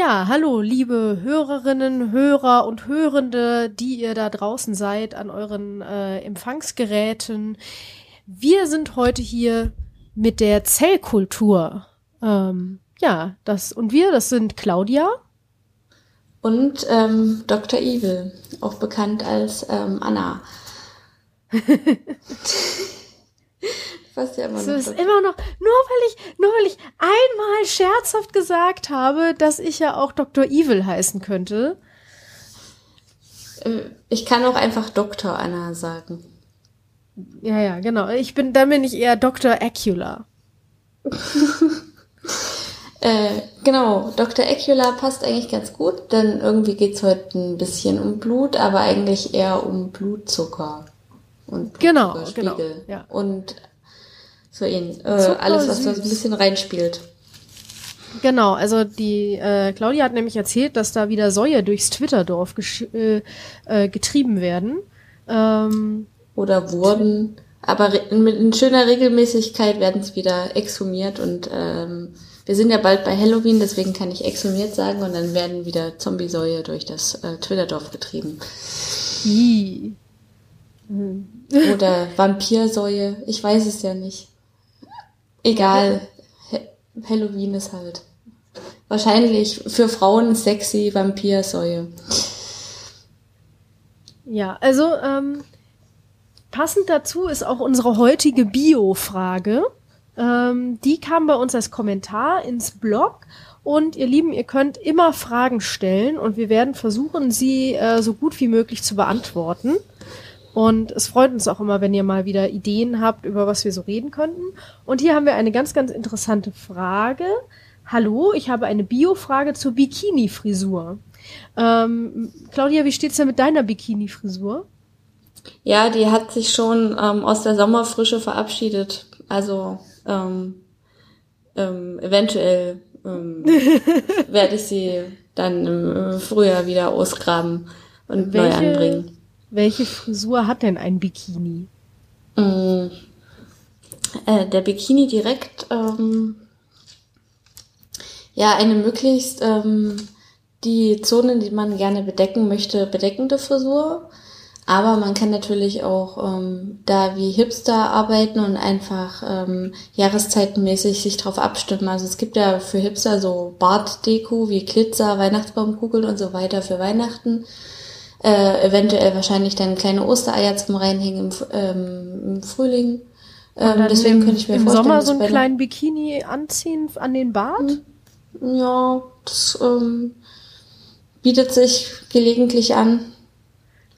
Ja, hallo, liebe Hörerinnen, Hörer und Hörende, die ihr da draußen seid an euren äh, Empfangsgeräten. Wir sind heute hier mit der Zellkultur. Ähm, ja, das und wir, das sind Claudia und ähm, Dr. Evil, auch bekannt als ähm, Anna. Was ja immer noch. ist immer noch, nur weil ich, nur weil ich einmal scherzhaft gesagt habe, dass ich ja auch Dr. Evil heißen könnte. Äh, ich kann auch einfach Dr. Anna sagen. Ja, ja, genau. Ich bin, dann bin ich eher Dr. Acula. äh, genau, Dr. Acula passt eigentlich ganz gut, denn irgendwie geht's heute ein bisschen um Blut, aber eigentlich eher um Blutzucker. Und genau, genau. Ja. Und so ihn. Äh, alles, was da so ein bisschen reinspielt. Genau, also die äh, Claudia hat nämlich erzählt, dass da wieder Säue durchs Twitterdorf äh, äh, getrieben werden. Ähm, Oder wurden, aber mit in schöner Regelmäßigkeit werden sie wieder exhumiert und ähm, wir sind ja bald bei Halloween, deswegen kann ich exhumiert sagen und dann werden wieder Zombie-Säue durch das äh, Twitterdorf getrieben. I. Oder Vampirsäue, ich weiß es ja nicht. Egal. Halloween ist halt wahrscheinlich für Frauen sexy Vampirsäue. Ja, also ähm, passend dazu ist auch unsere heutige Bio-Frage. Ähm, die kam bei uns als Kommentar ins Blog. Und ihr Lieben, ihr könnt immer Fragen stellen und wir werden versuchen, sie äh, so gut wie möglich zu beantworten. Und es freut uns auch immer, wenn ihr mal wieder Ideen habt, über was wir so reden könnten. Und hier haben wir eine ganz, ganz interessante Frage. Hallo, ich habe eine Bio-Frage zur Bikini-Frisur. Ähm, Claudia, wie steht's denn mit deiner Bikini-Frisur? Ja, die hat sich schon ähm, aus der Sommerfrische verabschiedet. Also ähm, ähm, eventuell ähm, werde ich sie dann im Frühjahr wieder ausgraben und Welche? neu anbringen. Welche Frisur hat denn ein Bikini? Mm, äh, der Bikini direkt, ähm, ja, eine möglichst ähm, die Zonen, die man gerne bedecken möchte, bedeckende Frisur. Aber man kann natürlich auch ähm, da wie Hipster arbeiten und einfach ähm, jahreszeitenmäßig sich drauf abstimmen. Also es gibt ja für Hipster so Bartdeko wie Glitzer, Weihnachtsbaumkugeln und so weiter für Weihnachten äh, eventuell wahrscheinlich dann kleine Ostereier zum Reinhängen im, ähm, im Frühling. Ähm, deswegen im, könnte ich mir im vorstellen, Sommer so einen kleinen Bikini anziehen an den Bart? Hm. Ja, das ähm, bietet sich gelegentlich an.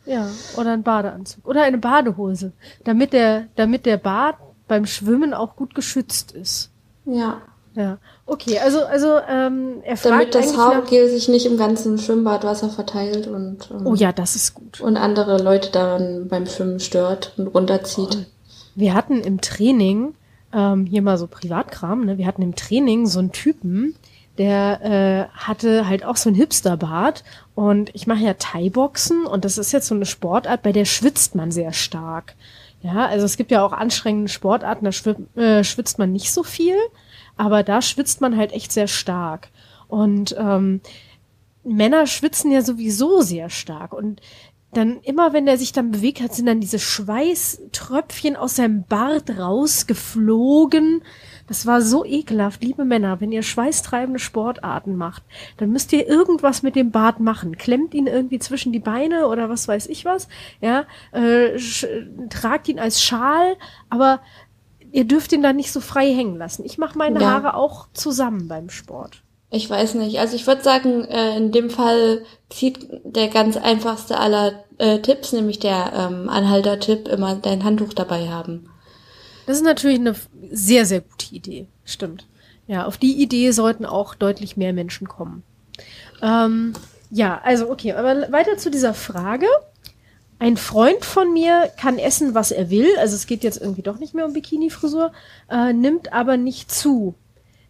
Ja, oder ein Badeanzug oder eine Badehose, damit der, damit der Bart beim Schwimmen auch gut geschützt ist. Ja. Ja, okay, also also ähm, er fragt Damit das Haargel sich nicht im ganzen Schwimmbadwasser verteilt und ähm, Oh ja, das ist gut. Und andere Leute dann beim Schwimmen stört und runterzieht. Oh. Wir hatten im Training, ähm, hier mal so Privatkram, ne, wir hatten im Training so einen Typen, der äh, hatte halt auch so ein Hipsterbart und ich mache ja Thai-Boxen und das ist jetzt so eine Sportart, bei der schwitzt man sehr stark. Ja, also es gibt ja auch anstrengende Sportarten, da äh, schwitzt man nicht so viel aber da schwitzt man halt echt sehr stark. Und ähm, Männer schwitzen ja sowieso sehr stark. Und dann immer, wenn er sich dann bewegt hat, sind dann diese Schweißtröpfchen aus seinem Bart rausgeflogen. Das war so ekelhaft, liebe Männer, wenn ihr schweißtreibende Sportarten macht, dann müsst ihr irgendwas mit dem Bart machen. Klemmt ihn irgendwie zwischen die Beine oder was weiß ich was, ja, äh, tragt ihn als Schal, aber ihr dürft ihn da nicht so frei hängen lassen. Ich mache meine ja. Haare auch zusammen beim Sport. Ich weiß nicht. Also ich würde sagen, äh, in dem Fall zieht der ganz einfachste aller äh, Tipps, nämlich der ähm, Anhalter-Tipp, immer dein Handtuch dabei haben. Das ist natürlich eine sehr, sehr gute Idee. Stimmt. Ja, auf die Idee sollten auch deutlich mehr Menschen kommen. Ähm, ja, also okay, aber weiter zu dieser Frage. Ein Freund von mir kann essen, was er will, also es geht jetzt irgendwie doch nicht mehr um Bikini-Frisur, äh, nimmt aber nicht zu.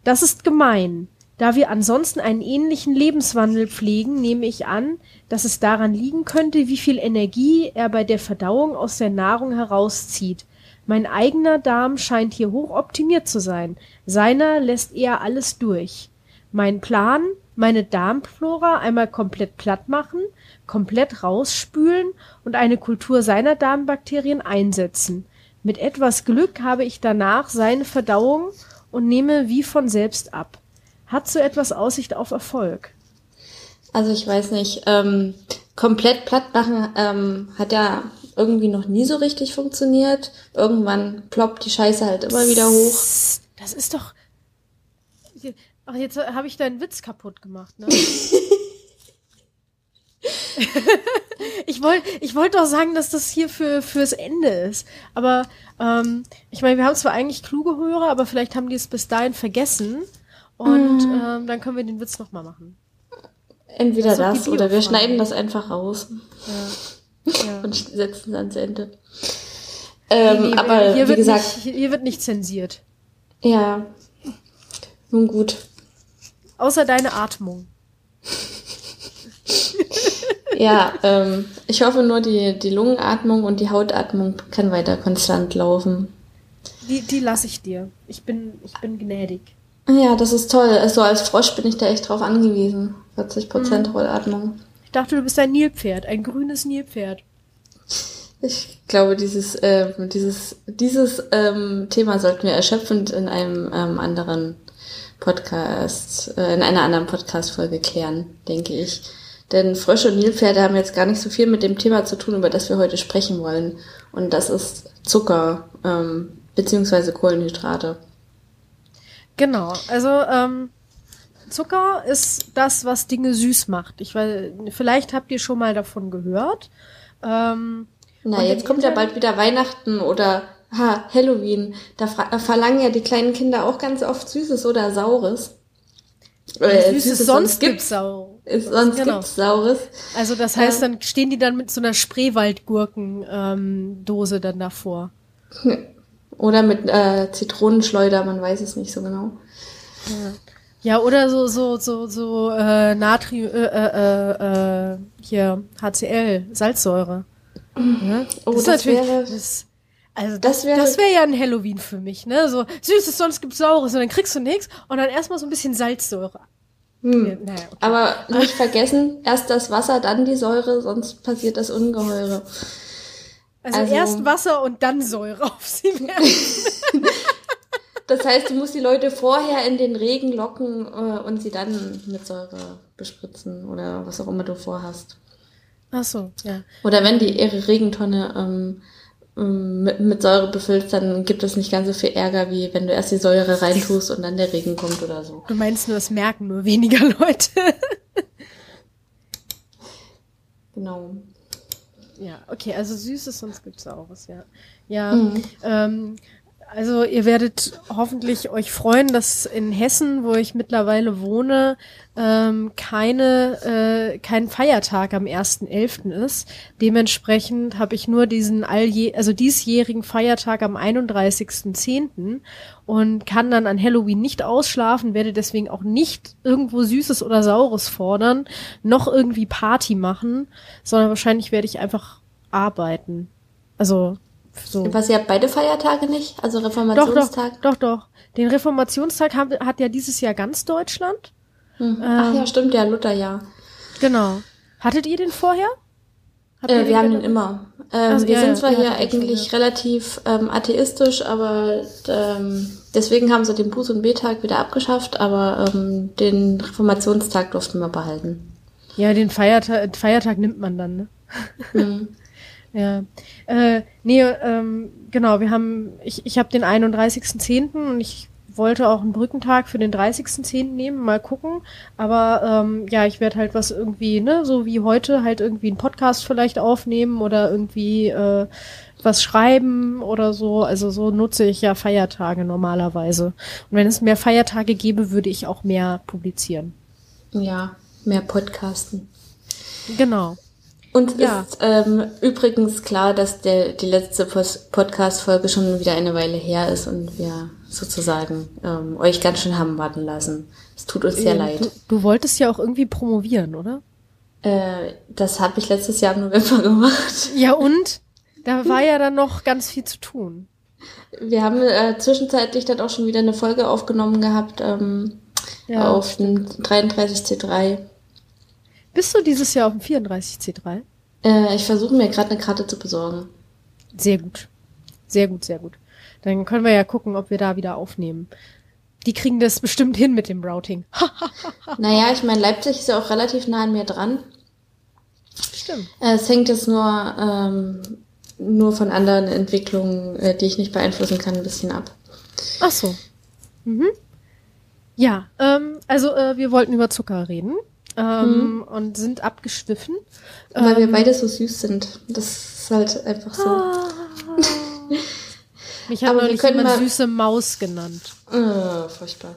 Das ist gemein. Da wir ansonsten einen ähnlichen Lebenswandel pflegen, nehme ich an, dass es daran liegen könnte, wie viel Energie er bei der Verdauung aus der Nahrung herauszieht. Mein eigener Darm scheint hier hoch optimiert zu sein. Seiner lässt eher alles durch. Mein Plan, meine Darmflora einmal komplett platt machen, komplett rausspülen und eine Kultur seiner Darmbakterien einsetzen. Mit etwas Glück habe ich danach seine Verdauung und nehme wie von selbst ab. Hat so etwas Aussicht auf Erfolg? Also ich weiß nicht, ähm, komplett platt machen ähm, hat ja irgendwie noch nie so richtig funktioniert. Irgendwann ploppt die Scheiße halt immer wieder hoch. Das ist doch. Ach, jetzt habe ich deinen Witz kaputt gemacht, ne? ich wollte ich wollte doch sagen, dass das hier für fürs Ende ist. Aber ähm, ich meine, wir haben zwar eigentlich kluge Hörer, aber vielleicht haben die es bis dahin vergessen. Und mm. ähm, dann können wir den Witz nochmal machen. Entweder das, das oder wir schneiden das einfach raus. Ja. ja. Und setzen es ans Ende. Ähm, nee, nee, aber hier wie gesagt. Nicht, hier wird nicht zensiert. Ja. Nun gut. Außer deine Atmung. Ja, ähm, ich hoffe nur, die, die Lungenatmung und die Hautatmung kann weiter konstant laufen. Die, die lasse ich dir. Ich bin, ich bin gnädig. Ja, das ist toll. Also als Frosch bin ich da echt drauf angewiesen. 40 Prozent mhm. Rollatmung. Ich dachte, du bist ein Nilpferd, ein grünes Nilpferd. Ich glaube, dieses, äh, dieses, dieses ähm, Thema sollten wir erschöpfend in einem ähm, anderen Podcast, äh, in einer anderen Podcast-Folge klären, denke ich. Denn Frösche und Nilpferde haben jetzt gar nicht so viel mit dem Thema zu tun, über das wir heute sprechen wollen. Und das ist Zucker, ähm, beziehungsweise Kohlenhydrate. Genau, also ähm, Zucker ist das, was Dinge süß macht. Ich weiß, vielleicht habt ihr schon mal davon gehört. Ähm, Na, jetzt kommt ja bald wieder Weihnachten oder ha, Halloween. Da verlangen ja die kleinen Kinder auch ganz oft Süßes oder Saures. Äh, Süßes, Süßes, sonst gibt's Saures. Sonst genau. gibt's Saures. Also das heißt, dann stehen die dann mit so einer Spreewaldgurken-Dose ähm, dann davor. Oder mit äh, Zitronenschleuder, man weiß es nicht so genau. Ja. Ja, oder so, so, so, so, äh, Natrium, äh, äh, äh, hier, HCl, Salzsäure. Ja? Oh, das, das wäre, das, also das, wäre das wäre ja ein Halloween für mich, ne? So süßes, sonst gibt's saures und dann kriegst du nichts und dann erstmal so ein bisschen Salzsäure. Hm. Ja, naja, okay. Aber nicht vergessen, erst das Wasser, dann die Säure, sonst passiert das Ungeheure. Also, also erst Wasser und dann Säure auf sie werfen. Das heißt, du musst die Leute vorher in den Regen locken äh, und sie dann mit Säure bespritzen oder was auch immer du vorhast. Ach so, ja. Oder wenn die ihre Regentonne ähm, mit, mit Säure befüllst, dann gibt es nicht ganz so viel Ärger, wie wenn du erst die Säure reintust und dann der Regen kommt oder so. Du meinst nur, es merken nur weniger Leute. genau. Ja, okay, also Süßes, sonst gibt's Saures, ja. Ja, mhm. ähm, also ihr werdet hoffentlich euch freuen, dass in Hessen, wo ich mittlerweile wohne, ähm, keine äh, kein Feiertag am 1.11. ist. Dementsprechend habe ich nur diesen alljäh also diesjährigen Feiertag am 31.10. und kann dann an Halloween nicht ausschlafen, werde deswegen auch nicht irgendwo Süßes oder Saures fordern, noch irgendwie Party machen, sondern wahrscheinlich werde ich einfach arbeiten. Also so. Was, ihr habt beide Feiertage nicht? Also Reformationstag? Doch, doch, doch. doch. Den Reformationstag hat, hat ja dieses Jahr ganz Deutschland. Hm. Ach ähm, ja, stimmt, ja, Lutherjahr. Genau. Hattet ihr den vorher? Äh, wir haben den immer. Ähm, also, wir ja, sind zwar hier eigentlich schon, ja. relativ ähm, atheistisch, aber ähm, deswegen haben sie den Buß- und B-Tag wieder abgeschafft, aber ähm, den Reformationstag durften wir behalten. Ja, den Feiertag, Feiertag nimmt man dann, ne? Mhm. Ja. Äh, nee, ähm, genau, wir haben, ich, ich habe den 31.10. und ich wollte auch einen Brückentag für den 30.10. nehmen, mal gucken. Aber ähm, ja, ich werde halt was irgendwie, ne, so wie heute, halt irgendwie einen Podcast vielleicht aufnehmen oder irgendwie äh, was schreiben oder so. Also so nutze ich ja Feiertage normalerweise. Und wenn es mehr Feiertage gäbe, würde ich auch mehr publizieren. Ja, mehr podcasten. Genau. Und ja. ist ähm, übrigens klar, dass der, die letzte Podcast-Folge schon wieder eine Weile her ist und wir sozusagen ähm, euch ganz schön haben warten lassen. Es tut uns sehr ähm, leid. Du, du, wolltest ja auch irgendwie promovieren, oder? Äh, das habe ich letztes Jahr im November gemacht. Ja und? Da war ja dann noch ganz viel zu tun. Wir haben äh, zwischenzeitlich dann auch schon wieder eine Folge aufgenommen gehabt, ähm, ja, auf dem 33C3. Bist du dieses Jahr auf dem 34C3? Äh, ich versuche mir gerade eine Karte zu besorgen. Sehr gut. Sehr gut, sehr gut. Dann können wir ja gucken, ob wir da wieder aufnehmen. Die kriegen das bestimmt hin mit dem Routing. naja, ich meine, Leipzig ist ja auch relativ nah an mir dran. Stimmt. Äh, es hängt jetzt nur, ähm, nur von anderen Entwicklungen, äh, die ich nicht beeinflussen kann, ein bisschen ab. Ach so. Mhm. Ja, ähm, also äh, wir wollten über Zucker reden ähm, mhm. und sind abgeschwiffen. Weil ähm, wir beide so süß sind. Das ist halt einfach so. Ah. Mich hat neulich jemand mal, süße Maus genannt. Oh, furchtbar.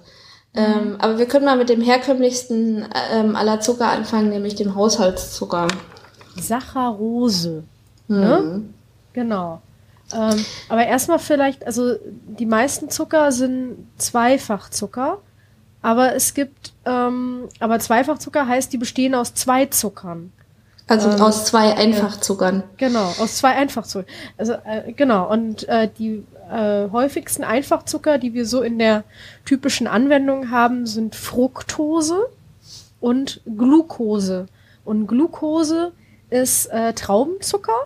Mhm. Ähm, aber wir können mal mit dem herkömmlichsten ähm, aller Zucker anfangen, nämlich dem Haushaltszucker. Saccharose. Mhm. Ne? Genau. Ähm, aber erstmal vielleicht, also die meisten Zucker sind Zweifachzucker, aber es gibt, ähm, aber Zweifachzucker heißt, die bestehen aus zwei Zuckern. Also ähm, aus zwei Einfachzuckern. Genau, aus zwei Einfachzuckern. Also äh, genau, und äh, die äh, häufigsten Einfachzucker, die wir so in der typischen Anwendung haben, sind Fructose und Glucose. Und Glucose ist äh, Traubenzucker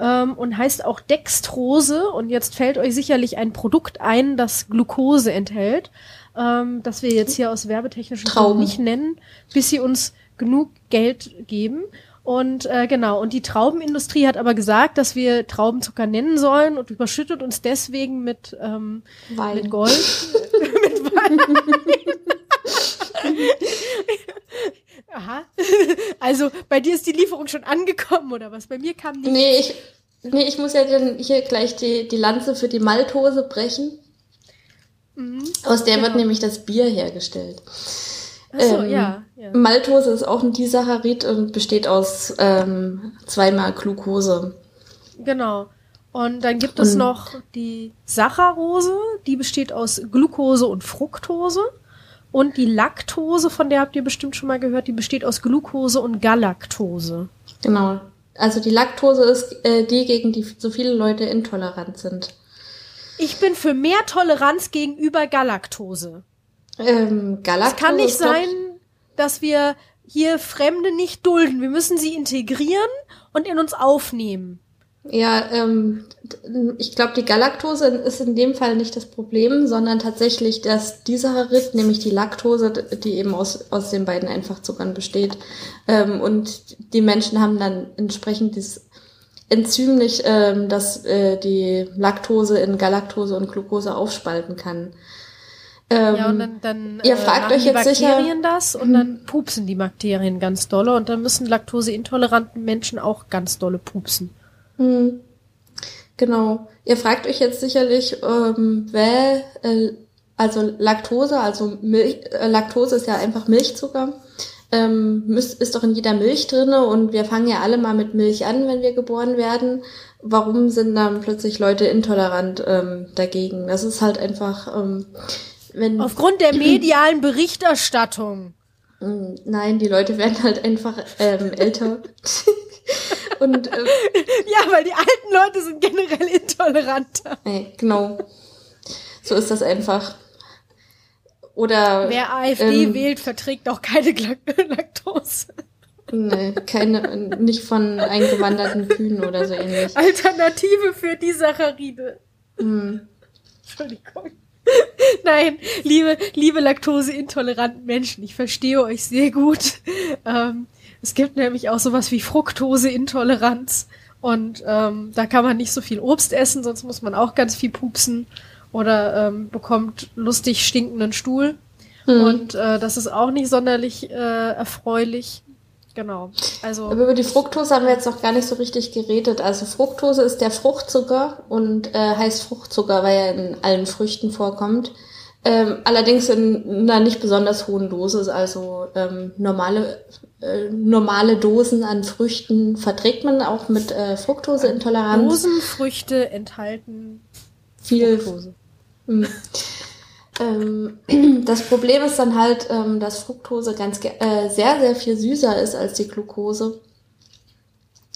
ähm, und heißt auch Dextrose. Und jetzt fällt euch sicherlich ein Produkt ein, das Glucose enthält, ähm, das wir jetzt hier aus werbetechnischen Gründen nicht nennen, bis sie uns genug Geld geben. Und äh, genau, und die Traubenindustrie hat aber gesagt, dass wir Traubenzucker nennen sollen und überschüttet uns deswegen mit, ähm, mit Gold. mit Wein. Aha. Also bei dir ist die Lieferung schon angekommen oder was? Bei mir kam die. Nee, ich, nee, ich muss ja dann hier gleich die, die Lanze für die Malthose brechen. Mhm, Aus der genau. wird nämlich das Bier hergestellt. Achso, ähm, ja, ja. Maltose ist auch ein Disaccharid und besteht aus ähm, zweimal Glucose. Genau. Und dann gibt es und, noch die Saccharose, die besteht aus Glucose und Fructose. Und die Laktose, von der habt ihr bestimmt schon mal gehört, die besteht aus Glucose und Galaktose. Genau. Also die Laktose ist äh, die, gegen die so viele Leute intolerant sind. Ich bin für mehr Toleranz gegenüber Galaktose. Ähm, Galaktose. Es kann nicht sein, dass wir hier Fremde nicht dulden. Wir müssen sie integrieren und in uns aufnehmen. Ja, ähm, ich glaube, die Galaktose ist in dem Fall nicht das Problem, sondern tatsächlich dass dieser Harit, nämlich die Laktose, die eben aus, aus den beiden Einfachzuckern besteht. Ähm, und die Menschen haben dann entsprechend dieses Enzym nicht, ähm, das äh, die Laktose in Galaktose und Glucose aufspalten kann. Ähm, ja, und dann, dann ihr äh, fragt euch die jetzt Bakterien sicher, das und dann pupsen die Bakterien ganz dolle und dann müssen laktoseintoleranten Menschen auch ganz dolle pupsen. Hm. Genau. Ihr fragt euch jetzt sicherlich, ähm, wer, äh, also Laktose, also Milch, äh, Laktose ist ja einfach Milchzucker, ähm, müsst, ist doch in jeder Milch drinne und wir fangen ja alle mal mit Milch an, wenn wir geboren werden. Warum sind dann plötzlich Leute intolerant ähm, dagegen? Das ist halt einfach ähm, wenn. Aufgrund der medialen Berichterstattung. Mm, nein, die Leute werden halt einfach ähm, älter. Und äh, ja, weil die alten Leute sind generell intoleranter. Nee, genau. So ist das einfach. Oder wer AfD ähm, wählt, verträgt auch keine Laktose. Nee, keine, nicht von eingewanderten Kühen oder so ähnlich. Alternative für die Saccharide. Hm. Entschuldigung. Nein, liebe, liebe laktoseintoleranten Menschen, ich verstehe euch sehr gut. Ähm, es gibt nämlich auch sowas wie Fructoseintoleranz. Und ähm, da kann man nicht so viel Obst essen, sonst muss man auch ganz viel pupsen oder ähm, bekommt lustig stinkenden Stuhl. Mhm. Und äh, das ist auch nicht sonderlich äh, erfreulich. Genau. Also Aber über die Fructose haben wir jetzt noch gar nicht so richtig geredet. Also Fructose ist der Fruchtzucker und äh, heißt Fruchtzucker, weil er in allen Früchten vorkommt. Ähm, allerdings in einer nicht besonders hohen Dosis. Also ähm, normale äh, normale Dosen an Früchten verträgt man auch mit äh, Fructoseintoleranz. Dosenfrüchte enthalten viel Fructose. Hm. Ähm, das Problem ist dann halt, ähm, dass Fructose ganz äh, sehr, sehr viel süßer ist als die Glucose.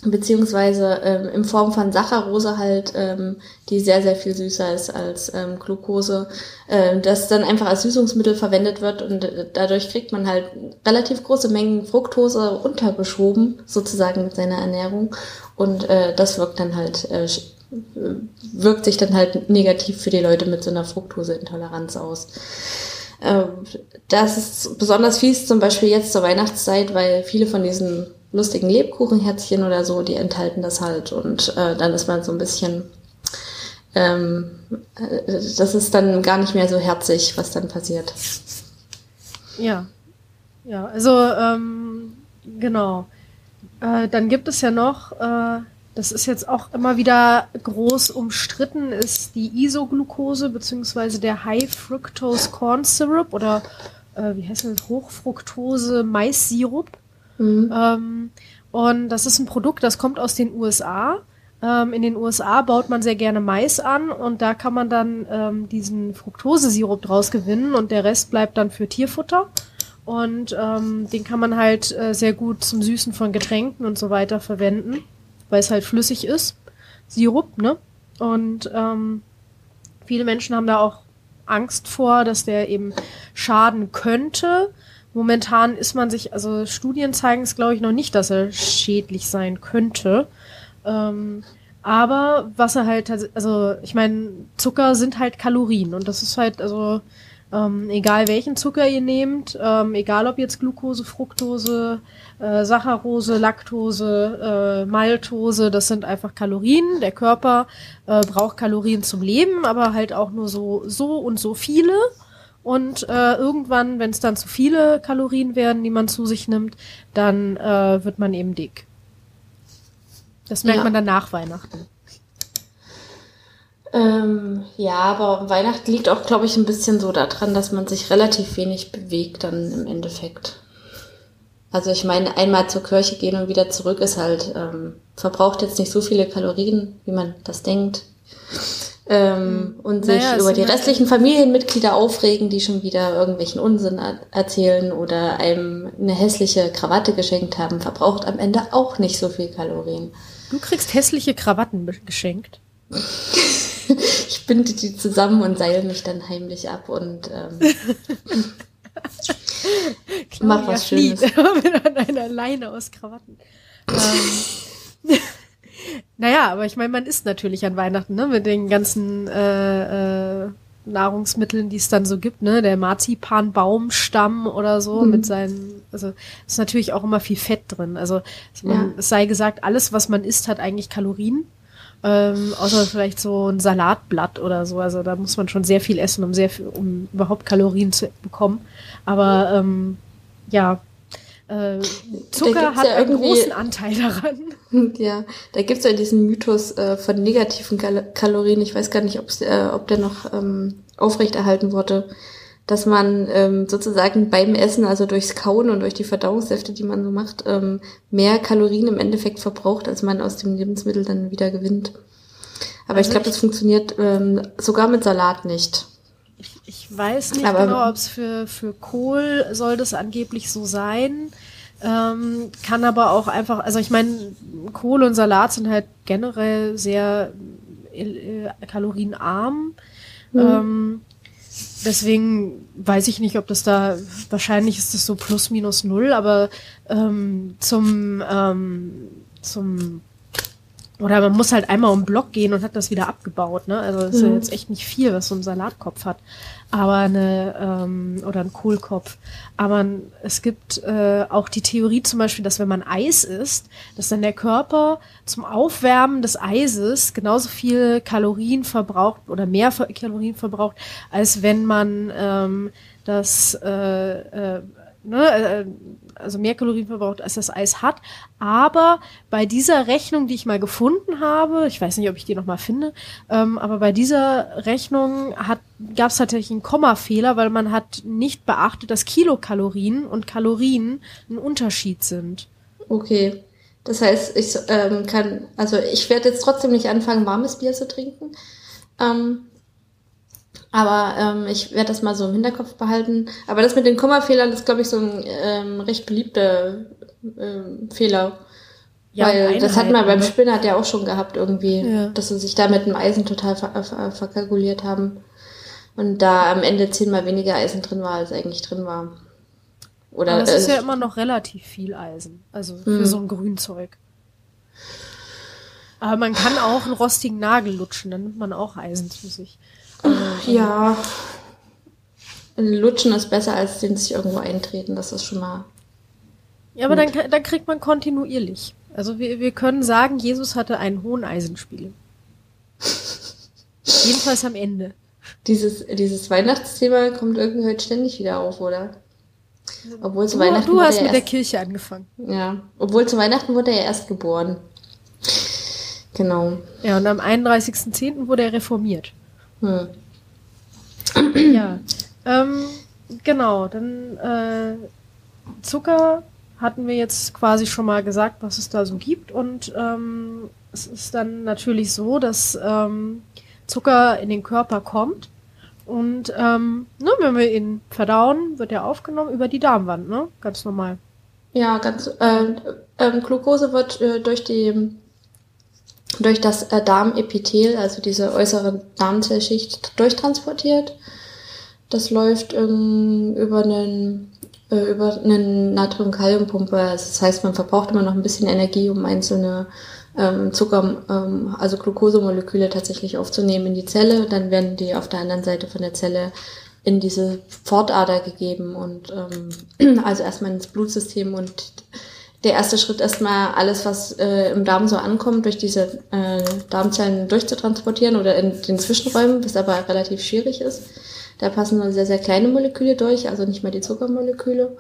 beziehungsweise ähm, in Form von Saccharose halt, ähm, die sehr, sehr viel süßer ist als Glucose, äh, das dann einfach als Süßungsmittel verwendet wird und äh, dadurch kriegt man halt relativ große Mengen Fructose untergeschoben, sozusagen mit seiner Ernährung und äh, das wirkt dann halt, äh, wirkt sich dann halt negativ für die Leute mit so einer Fructoseintoleranz aus. Äh, das ist besonders fies zum Beispiel jetzt zur Weihnachtszeit, weil viele von diesen lustigen Lebkuchenherzchen oder so, die enthalten das halt und äh, dann ist man so ein bisschen, ähm, äh, das ist dann gar nicht mehr so herzig, was dann passiert. Ja, ja, also ähm, genau. Äh, dann gibt es ja noch, äh, das ist jetzt auch immer wieder groß umstritten, ist die Isoglucose beziehungsweise der High Fructose Corn Syrup oder äh, wie heißt das, Hochfructose Mais-Sirup. Mhm. Ähm, und das ist ein Produkt, das kommt aus den USA. Ähm, in den USA baut man sehr gerne Mais an und da kann man dann ähm, diesen Fructosesirup draus gewinnen und der Rest bleibt dann für Tierfutter. Und ähm, den kann man halt äh, sehr gut zum Süßen von Getränken und so weiter verwenden, weil es halt flüssig ist. Sirup, ne? Und ähm, viele Menschen haben da auch Angst vor, dass der eben schaden könnte. Momentan ist man sich, also Studien zeigen es, glaube ich, noch nicht, dass er schädlich sein könnte. Ähm, aber was er halt, also ich meine, Zucker sind halt Kalorien und das ist halt, also ähm, egal welchen Zucker ihr nehmt, ähm, egal ob jetzt Glucose, Fructose, äh, Saccharose, Laktose, äh, Maltose, das sind einfach Kalorien. Der Körper äh, braucht Kalorien zum Leben, aber halt auch nur so, so und so viele. Und äh, irgendwann, wenn es dann zu viele Kalorien werden, die man zu sich nimmt, dann äh, wird man eben dick. Das merkt ja. man dann nach Weihnachten. Ähm, ja, aber Weihnachten liegt auch, glaube ich, ein bisschen so daran, dass man sich relativ wenig bewegt dann im Endeffekt. Also ich meine, einmal zur Kirche gehen und wieder zurück ist halt, ähm, verbraucht jetzt nicht so viele Kalorien, wie man das denkt ähm, hm. und sich naja, über die restlichen Familienmitglieder aufregen, die schon wieder irgendwelchen Unsinn erzählen oder einem eine hässliche Krawatte geschenkt haben, verbraucht am Ende auch nicht so viel Kalorien. Du kriegst hässliche Krawatten geschenkt. ich binde die zusammen und seile mich dann heimlich ab und ähm, mach was Schönes. Mit einer Leine aus Krawatten. ähm, naja, aber ich meine, man isst natürlich an Weihnachten, ne? Mit den ganzen äh, äh, Nahrungsmitteln, die es dann so gibt, ne? Der Marzipanbaumstamm oder so mhm. mit seinen, also ist natürlich auch immer viel Fett drin. Also, man, ja. es sei gesagt, alles, was man isst, hat eigentlich Kalorien. Ähm, außer vielleicht so ein Salatblatt oder so. Also da muss man schon sehr viel essen, um sehr viel, um überhaupt Kalorien zu bekommen. Aber ähm, ja, äh, Zucker hat ja einen großen Anteil daran. Ja, da gibt's ja diesen Mythos äh, von negativen Kal Kalorien. Ich weiß gar nicht, äh, ob der noch ähm, aufrechterhalten wurde, dass man ähm, sozusagen beim Essen, also durchs Kauen und durch die Verdauungssäfte, die man so macht, ähm, mehr Kalorien im Endeffekt verbraucht, als man aus dem Lebensmittel dann wieder gewinnt. Aber also ich glaube, das funktioniert ähm, sogar mit Salat nicht. Ich, ich weiß nicht Aber, genau, ob es für, für Kohl soll das angeblich so sein. Ähm, kann aber auch einfach, also ich meine, Kohl und Salat sind halt generell sehr äh, kalorienarm. Mhm. Ähm, deswegen weiß ich nicht, ob das da, wahrscheinlich ist das so plus minus null, aber ähm, zum, ähm, zum oder man muss halt einmal um den Block gehen und hat das wieder abgebaut, ne? Also das ist ja mhm. jetzt echt nicht viel, was so ein Salatkopf hat. Aber eine, ähm, oder ein Kohlkopf. Aber es gibt äh, auch die Theorie zum Beispiel, dass wenn man Eis isst, dass dann der Körper zum Aufwärmen des Eises genauso viel Kalorien verbraucht oder mehr Kalorien verbraucht, als wenn man ähm, das äh, äh, ne, äh, also mehr Kalorien verbraucht, als das Eis hat. Aber bei dieser Rechnung, die ich mal gefunden habe, ich weiß nicht, ob ich die noch mal finde, ähm, aber bei dieser Rechnung gab es tatsächlich einen Kommafehler, weil man hat nicht beachtet, dass Kilokalorien und Kalorien ein Unterschied sind. Okay. Das heißt, ich ähm, kann, also ich werde jetzt trotzdem nicht anfangen, warmes Bier zu trinken. Ähm, aber ähm, ich werde das mal so im Hinterkopf behalten. Aber das mit den Kommafehlern ist, glaube ich, so ein ähm, recht beliebter ähm, Fehler. Ja, Weil das hat man beim Spinat ja auch schon gehabt irgendwie, ja. dass sie sich da mit dem Eisen total ver ver verkalkuliert haben. Und da am Ende zehnmal weniger Eisen drin war, als eigentlich drin war. Oder, Aber es ist ja immer noch relativ viel Eisen, also für hm. so ein Grünzeug. Aber man kann auch einen rostigen Nagel lutschen, dann nimmt man auch Eisen zu sich. Äh, ja. Lutschen ist besser, als den sich irgendwo eintreten, das ist schon mal. Ja, aber dann, dann kriegt man kontinuierlich. Also wir, wir können sagen, Jesus hatte einen hohen Eisenspiegel. Jedenfalls am Ende. Dieses, dieses Weihnachtsthema kommt irgendwie heute ständig wieder auf, oder? Obwohl zu du, Weihnachten du hast mit erst, der Kirche angefangen. Ja, obwohl zu Weihnachten wurde er erst geboren. Genau. Ja, und am 31.10. wurde er reformiert. Hm. Ja. Ähm, genau, dann äh, Zucker hatten wir jetzt quasi schon mal gesagt, was es da so gibt. Und ähm, es ist dann natürlich so, dass ähm, Zucker in den Körper kommt. Und ähm, ne, wenn wir ihn verdauen, wird er aufgenommen über die Darmwand, ne? Ganz normal. Ja, ganz. Äh, äh, Glucose wird äh, durch die durch das Darmepithel, also diese äußere Darmzellschicht, durchtransportiert. Das läuft ähm, über einen äh, über eine Natrium-Kalium-Pumpe. Also das heißt, man verbraucht immer noch ein bisschen Energie, um einzelne ähm, Zucker, ähm, also Glukosemoleküle tatsächlich aufzunehmen in die Zelle. Dann werden die auf der anderen Seite von der Zelle in diese Fortader gegeben und ähm, also erstmal ins Blutsystem und der erste Schritt erstmal alles, was äh, im Darm so ankommt, durch diese äh, Darmzellen durchzutransportieren oder in den Zwischenräumen, was aber relativ schwierig ist. Da passen nur sehr, sehr kleine Moleküle durch, also nicht mehr die Zuckermoleküle.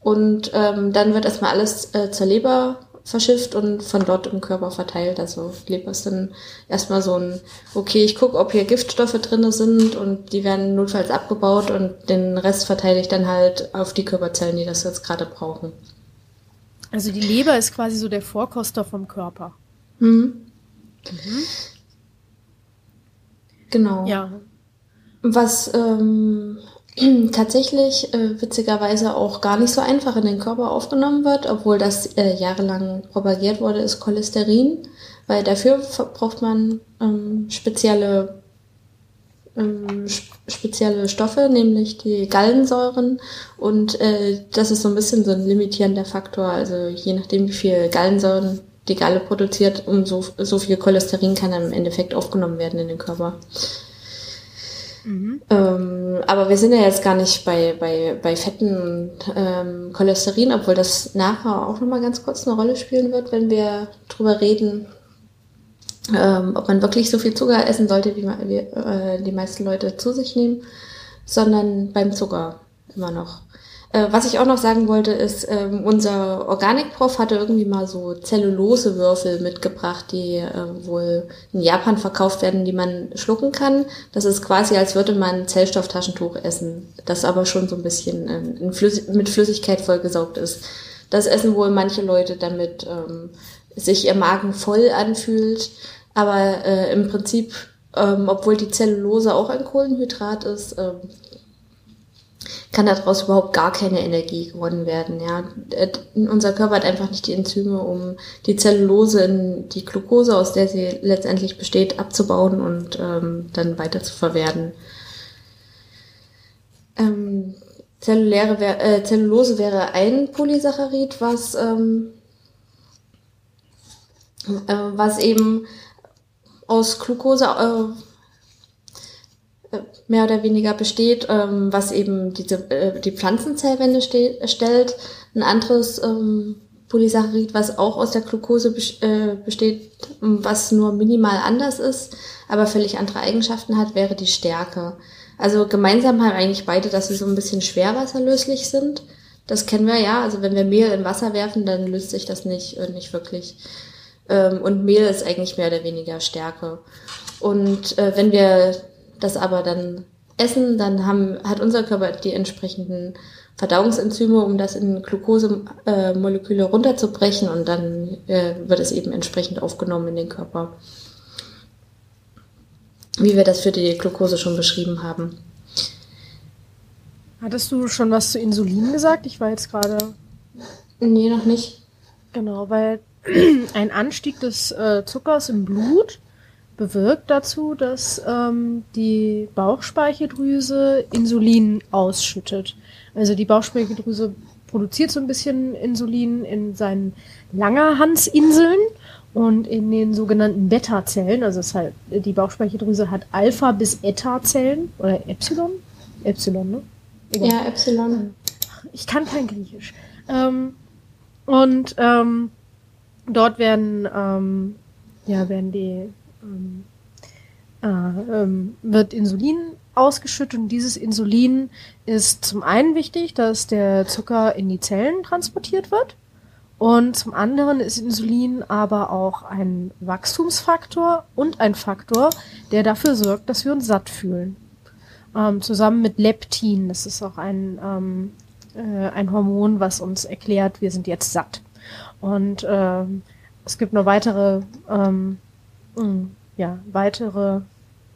Und ähm, dann wird erstmal alles äh, zur Leber verschifft und von dort im Körper verteilt. Also Leber ist dann erstmal so ein, okay, ich gucke, ob hier Giftstoffe drinne sind und die werden notfalls abgebaut und den Rest verteile ich dann halt auf die Körperzellen, die das jetzt gerade brauchen. Also die Leber ist quasi so der Vorkoster vom Körper. Mhm. Mhm. Genau. Ja, was ähm, tatsächlich äh, witzigerweise auch gar nicht so einfach in den Körper aufgenommen wird, obwohl das äh, jahrelang propagiert wurde, ist Cholesterin, weil dafür braucht man ähm, spezielle ähm, spezielle Stoffe, nämlich die Gallensäuren und äh, das ist so ein bisschen so ein limitierender Faktor, also je nachdem wie viel Gallensäuren die Galle produziert, umso so viel Cholesterin kann dann im Endeffekt aufgenommen werden in den Körper. Mhm. Ähm, aber wir sind ja jetzt gar nicht bei, bei, bei Fetten und ähm, Cholesterin, obwohl das nachher auch nochmal ganz kurz eine Rolle spielen wird, wenn wir drüber reden, ähm, ob man wirklich so viel Zucker essen sollte, wie, wie äh, die meisten Leute zu sich nehmen, sondern beim Zucker immer noch. Äh, was ich auch noch sagen wollte, ist, ähm, unser Organikprof hatte irgendwie mal so Zellulosewürfel mitgebracht, die äh, wohl in Japan verkauft werden, die man schlucken kann. Das ist quasi, als würde man Zellstofftaschentuch essen, das aber schon so ein bisschen ähm, Flüss mit Flüssigkeit vollgesaugt ist. Das essen wohl manche Leute, damit ähm, sich ihr Magen voll anfühlt. Aber äh, im Prinzip, ähm, obwohl die Zellulose auch ein Kohlenhydrat ist, ähm, kann daraus überhaupt gar keine Energie gewonnen werden. Ja. Äh, unser Körper hat einfach nicht die Enzyme, um die Zellulose in die Glucose, aus der sie letztendlich besteht, abzubauen und ähm, dann weiter zu verwerten. Ähm, zelluläre, äh, Zellulose wäre ein Polysaccharid, was, ähm, äh, was eben aus Glucose äh, mehr oder weniger besteht, ähm, was eben diese, äh, die Pflanzenzellwände stellt. Ein anderes ähm, Polysaccharid, was auch aus der Glucose äh, besteht, was nur minimal anders ist, aber völlig andere Eigenschaften hat, wäre die Stärke. Also gemeinsam haben eigentlich beide, dass sie so ein bisschen schwerwasserlöslich sind. Das kennen wir ja. Also wenn wir Mehl in Wasser werfen, dann löst sich das nicht, äh, nicht wirklich. Ähm, und Mehl ist eigentlich mehr oder weniger Stärke. Und äh, wenn wir das aber dann essen, dann haben, hat unser Körper die entsprechenden Verdauungsenzyme, um das in Glukosemoleküle äh, runterzubrechen und dann äh, wird es eben entsprechend aufgenommen in den Körper. Wie wir das für die Glucose schon beschrieben haben. Hattest du schon was zu Insulin gesagt? Ich war jetzt gerade. Nee, noch nicht. Genau, weil ein Anstieg des äh, Zuckers im Blut bewirkt dazu, dass ähm, die Bauchspeicheldrüse Insulin ausschüttet. Also die Bauchspeicheldrüse produziert so ein bisschen Insulin in seinen Langerhansinseln und in den sogenannten Beta-Zellen. Also es halt, die Bauchspeicheldrüse hat Alpha- bis Eta-Zellen oder Epsilon. Epsilon, ne? Egal. Ja, Epsilon. Ich kann kein Griechisch. Ähm, und ähm, dort werden, ähm, ja, werden die ähm, äh, ähm, wird Insulin ausgeschüttet und dieses Insulin ist zum einen wichtig, dass der Zucker in die Zellen transportiert wird und zum anderen ist Insulin aber auch ein Wachstumsfaktor und ein Faktor, der dafür sorgt, dass wir uns satt fühlen. Ähm, zusammen mit Leptin, das ist auch ein, ähm, äh, ein Hormon, was uns erklärt, wir sind jetzt satt. Und ähm, es gibt noch weitere ähm, mh, ja, weitere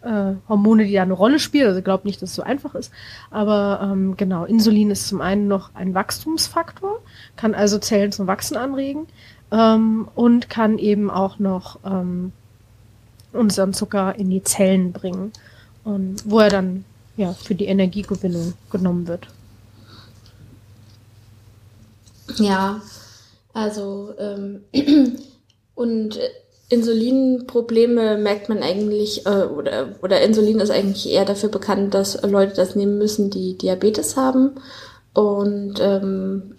äh, Hormone, die da eine Rolle spielen. Also ich glaube nicht, dass es so einfach ist. Aber ähm, genau, Insulin ist zum einen noch ein Wachstumsfaktor, kann also Zellen zum Wachsen anregen ähm, und kann eben auch noch ähm, unseren Zucker in die Zellen bringen, und wo er dann ja für die Energiegewinnung genommen wird. Ja, also ähm, und Insulinprobleme merkt man eigentlich, äh, oder, oder Insulin ist eigentlich eher dafür bekannt, dass Leute das nehmen müssen, die Diabetes haben. Und ähm,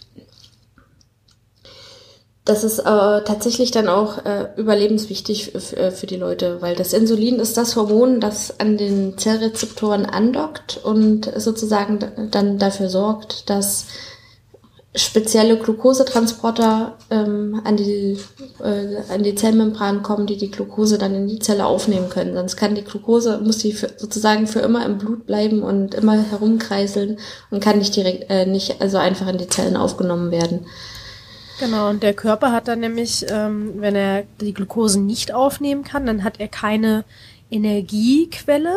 das ist äh, tatsächlich dann auch äh, überlebenswichtig äh, für die Leute, weil das Insulin ist das Hormon, das an den Zellrezeptoren andockt und sozusagen dann dafür sorgt, dass spezielle Glukosetransporter ähm, an, die, äh, an die Zellmembran kommen, die die Glukose dann in die Zelle aufnehmen können. Sonst kann die Glukose, muss die sozusagen für immer im Blut bleiben und immer herumkreiseln und kann nicht direkt, äh, nicht also einfach in die Zellen aufgenommen werden. Genau, und der Körper hat dann nämlich, ähm, wenn er die Glukose nicht aufnehmen kann, dann hat er keine Energiequelle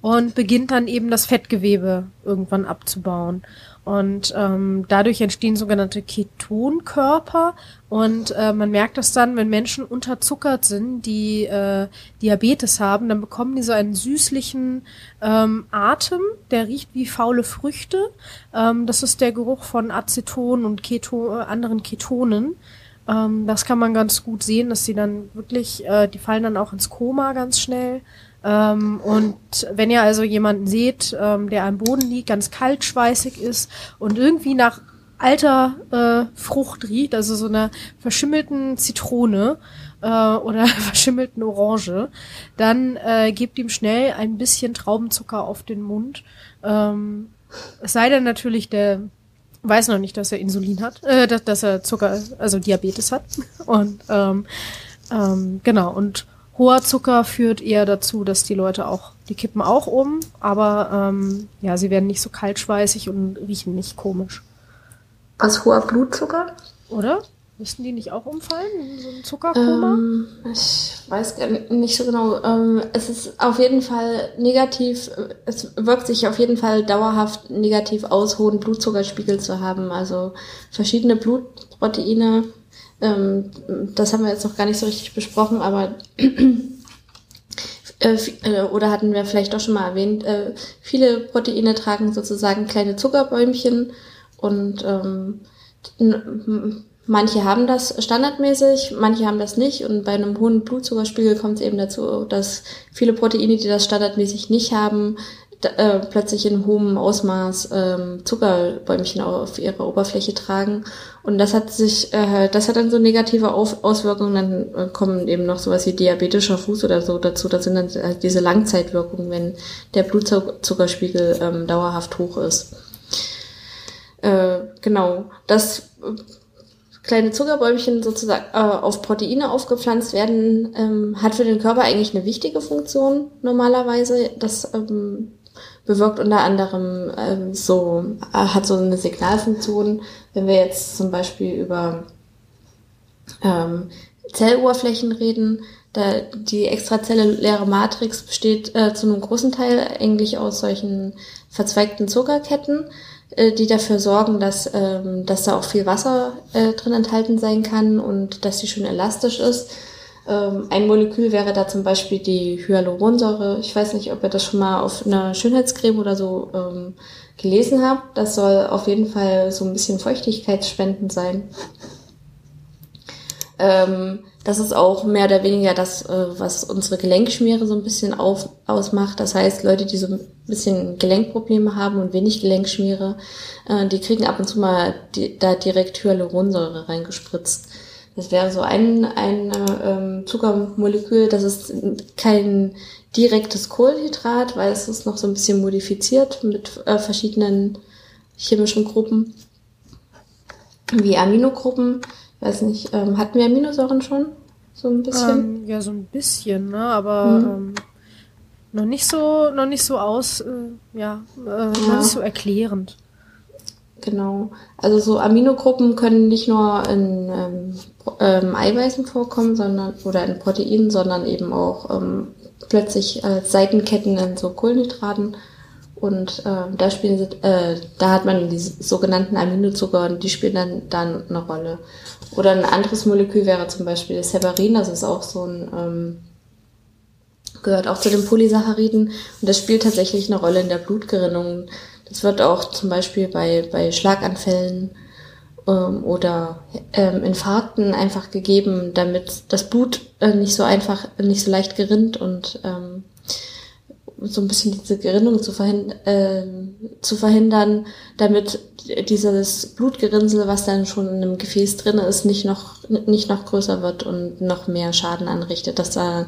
und beginnt dann eben das Fettgewebe irgendwann abzubauen. Und ähm, dadurch entstehen sogenannte Ketonkörper. Und äh, man merkt das dann, wenn Menschen unterzuckert sind, die äh, Diabetes haben, dann bekommen die so einen süßlichen ähm, Atem, der riecht wie faule Früchte. Ähm, das ist der Geruch von Aceton und Keto, äh, anderen Ketonen. Ähm, das kann man ganz gut sehen, dass sie dann wirklich, äh, die fallen dann auch ins Koma ganz schnell. Ähm, und wenn ihr also jemanden seht, ähm, der am Boden liegt, ganz kaltschweißig ist und irgendwie nach alter äh, Frucht riecht, also so einer verschimmelten Zitrone äh, oder verschimmelten Orange, dann äh, gebt ihm schnell ein bisschen Traubenzucker auf den Mund. Ähm, es sei denn natürlich, der weiß noch nicht, dass er Insulin hat, äh, dass, dass er Zucker, also Diabetes hat. Und ähm, ähm, genau, und Hoher Zucker führt eher dazu, dass die Leute auch, die kippen auch um, aber ähm, ja, sie werden nicht so kaltschweißig und riechen nicht komisch. Was hoher Blutzucker? Oder? Müssten die nicht auch umfallen in so ein Zuckerkoma? Ähm, ich weiß nicht so genau. Ähm, es ist auf jeden Fall negativ, es wirkt sich auf jeden Fall dauerhaft negativ aus, hohen Blutzuckerspiegel zu haben. Also verschiedene Blutproteine ähm, das haben wir jetzt noch gar nicht so richtig besprochen, aber äh, äh, oder hatten wir vielleicht auch schon mal erwähnt, äh, viele Proteine tragen sozusagen kleine Zuckerbäumchen und ähm, manche haben das standardmäßig, manche haben das nicht und bei einem hohen Blutzuckerspiegel kommt es eben dazu, dass viele Proteine, die das standardmäßig nicht haben, äh, plötzlich in hohem Ausmaß ähm, Zuckerbäumchen auf ihrer Oberfläche tragen. Und das hat sich, äh, das hat dann so negative auf Auswirkungen. Dann äh, kommen eben noch sowas wie diabetischer Fuß oder so dazu. Das sind dann halt diese Langzeitwirkungen, wenn der Blutzuckerspiegel ähm, dauerhaft hoch ist. Äh, genau. Das äh, kleine Zuckerbäumchen sozusagen äh, auf Proteine aufgepflanzt werden, ähm, hat für den Körper eigentlich eine wichtige Funktion normalerweise. Das ähm, bewirkt unter anderem ähm, so, äh, hat so eine Signalfunktion, wenn wir jetzt zum Beispiel über ähm, Zelloberflächen reden, da die extrazelluläre Matrix besteht äh, zu einem großen Teil eigentlich aus solchen verzweigten Zuckerketten. äh, die dafür sorgen, dass, ähm, dass da auch viel Wasser äh, drin enthalten sein kann und dass sie schön elastisch ist. Ähm, ein Molekül wäre da zum Beispiel die Hyaluronsäure. Ich weiß nicht, ob ihr das schon mal auf einer Schönheitscreme oder so ähm, gelesen habt. Das soll auf jeden Fall so ein bisschen feuchtigkeitsspendend sein. Ähm, das ist auch mehr oder weniger das, äh, was unsere Gelenkschmiere so ein bisschen auf, ausmacht. Das heißt, Leute, die so ein bisschen Gelenkprobleme haben und wenig Gelenkschmiere, äh, die kriegen ab und zu mal die, da direkt Hyaluronsäure reingespritzt. Das wäre so ein, ein ähm, Zuckermolekül, das ist kein direktes Kohlenhydrat, weil es ist noch so ein bisschen modifiziert mit äh, verschiedenen chemischen Gruppen, wie Aminogruppen weiß nicht, ähm, hatten wir Aminosäuren schon? So ein bisschen? Ähm, ja, so ein bisschen, ne? Aber mhm. ähm, noch nicht so, noch nicht so aus, äh, ja, äh, ja, noch nicht so erklärend. Genau. Also so Aminogruppen können nicht nur in ähm, ähm, Eiweißen vorkommen, sondern oder in Proteinen, sondern eben auch ähm, plötzlich äh, Seitenketten in so Kohlenhydraten. Und äh, da spielen sie, äh, da hat man die sogenannten Aminozucker und die spielen dann dann eine Rolle. Oder ein anderes Molekül wäre zum Beispiel das Heparin, das ist auch so ein, ähm, gehört auch zu den Polysacchariden und das spielt tatsächlich eine Rolle in der Blutgerinnung. Das wird auch zum Beispiel bei, bei Schlaganfällen ähm, oder ähm, Infarkten einfach gegeben, damit das Blut äh, nicht so einfach, nicht so leicht gerinnt und ähm, so ein bisschen diese Gerinnung zu, verhind äh, zu verhindern, damit dieses Blutgerinnsel, was dann schon in einem Gefäß drin ist, nicht noch, nicht noch größer wird und noch mehr Schaden anrichtet, dass da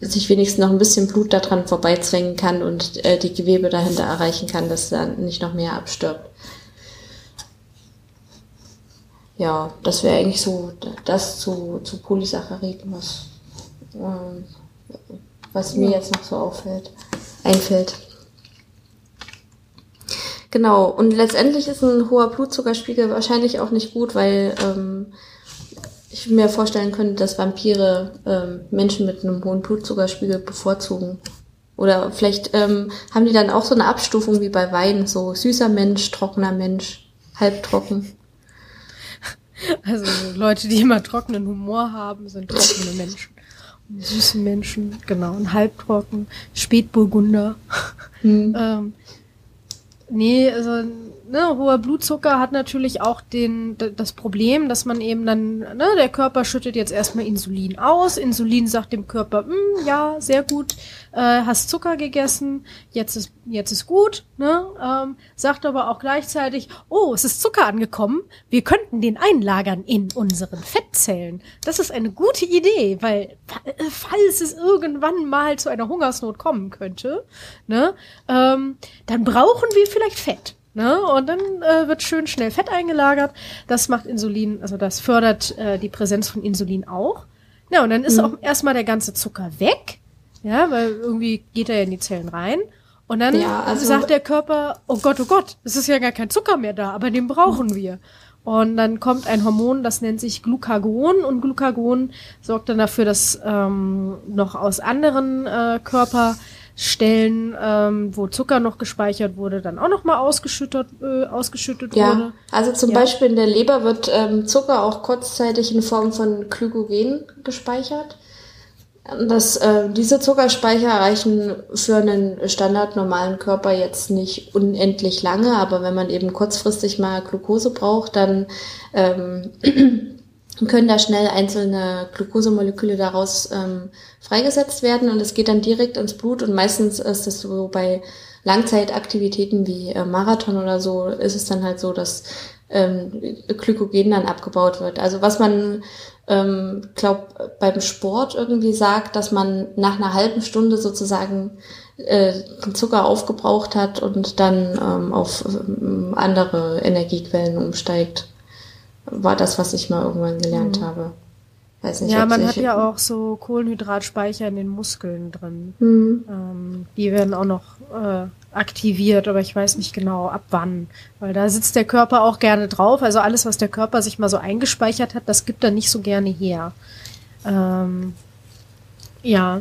sich wenigstens noch ein bisschen Blut daran vorbeizwängen kann und äh, die Gewebe dahinter erreichen kann, dass dann nicht noch mehr abstirbt. Ja, das wäre eigentlich so das zu, zu Polysacchariden, was, äh, was mir jetzt noch so auffällt einfällt. Genau, und letztendlich ist ein hoher Blutzuckerspiegel wahrscheinlich auch nicht gut, weil ähm, ich mir vorstellen könnte, dass Vampire ähm, Menschen mit einem hohen Blutzuckerspiegel bevorzugen. Oder vielleicht ähm, haben die dann auch so eine Abstufung wie bei Wein, so süßer Mensch, trockener Mensch, halbtrocken. Also Leute, die immer trockenen Humor haben, sind trockene Menschen süßen Menschen, genau, und halbtrocken, Spätburgunder. Hm. ähm, nee, also ne, hoher Blutzucker hat natürlich auch den, das Problem, dass man eben dann, ne, der Körper schüttet jetzt erstmal Insulin aus. Insulin sagt dem Körper, hm, ja, sehr gut, äh, hast Zucker gegessen, jetzt ist, jetzt ist gut, ne, ähm, sagt aber auch gleichzeitig, oh, es ist Zucker angekommen, wir könnten den einlagern in unseren Fettzellen. Das ist eine gute Idee, weil falls es irgendwann mal zu einer Hungersnot kommen könnte, ne, ähm, dann brauchen wir vielleicht Fett. Ne? Und dann äh, wird schön schnell Fett eingelagert. Das macht Insulin, also das fördert äh, die Präsenz von Insulin auch. Ja, und dann ist mhm. auch erstmal der ganze Zucker weg. Ja, weil irgendwie geht er ja in die Zellen rein. Und dann ja, also sagt der Körper, oh Gott, oh Gott, es ist ja gar kein Zucker mehr da, aber den brauchen wir. Und dann kommt ein Hormon, das nennt sich Glucagon. Und Glucagon sorgt dann dafür, dass ähm, noch aus anderen äh, Körper Stellen, ähm, wo Zucker noch gespeichert wurde, dann auch noch mal ausgeschüttet, äh, ausgeschüttet ja, wurde. Also zum ja. Beispiel in der Leber wird ähm, Zucker auch kurzzeitig in Form von Glykogen gespeichert. Das, äh, diese Zuckerspeicher reichen für einen standardnormalen Körper jetzt nicht unendlich lange, aber wenn man eben kurzfristig mal Glucose braucht, dann ähm, können da schnell einzelne Glukosemoleküle daraus ähm, freigesetzt werden und es geht dann direkt ins Blut und meistens ist es so bei Langzeitaktivitäten wie äh, Marathon oder so ist es dann halt so, dass ähm, Glykogen dann abgebaut wird. Also was man ähm, glaub beim Sport irgendwie sagt, dass man nach einer halben Stunde sozusagen äh, den Zucker aufgebraucht hat und dann ähm, auf ähm, andere Energiequellen umsteigt war das, was ich mal irgendwann gelernt mhm. habe. Nicht, ja, man hat ja auch so Kohlenhydratspeicher in den Muskeln drin. Mhm. Ähm, die werden auch noch äh, aktiviert, aber ich weiß nicht genau ab wann. Weil da sitzt der Körper auch gerne drauf. Also alles, was der Körper sich mal so eingespeichert hat, das gibt er nicht so gerne her. Ähm, ja.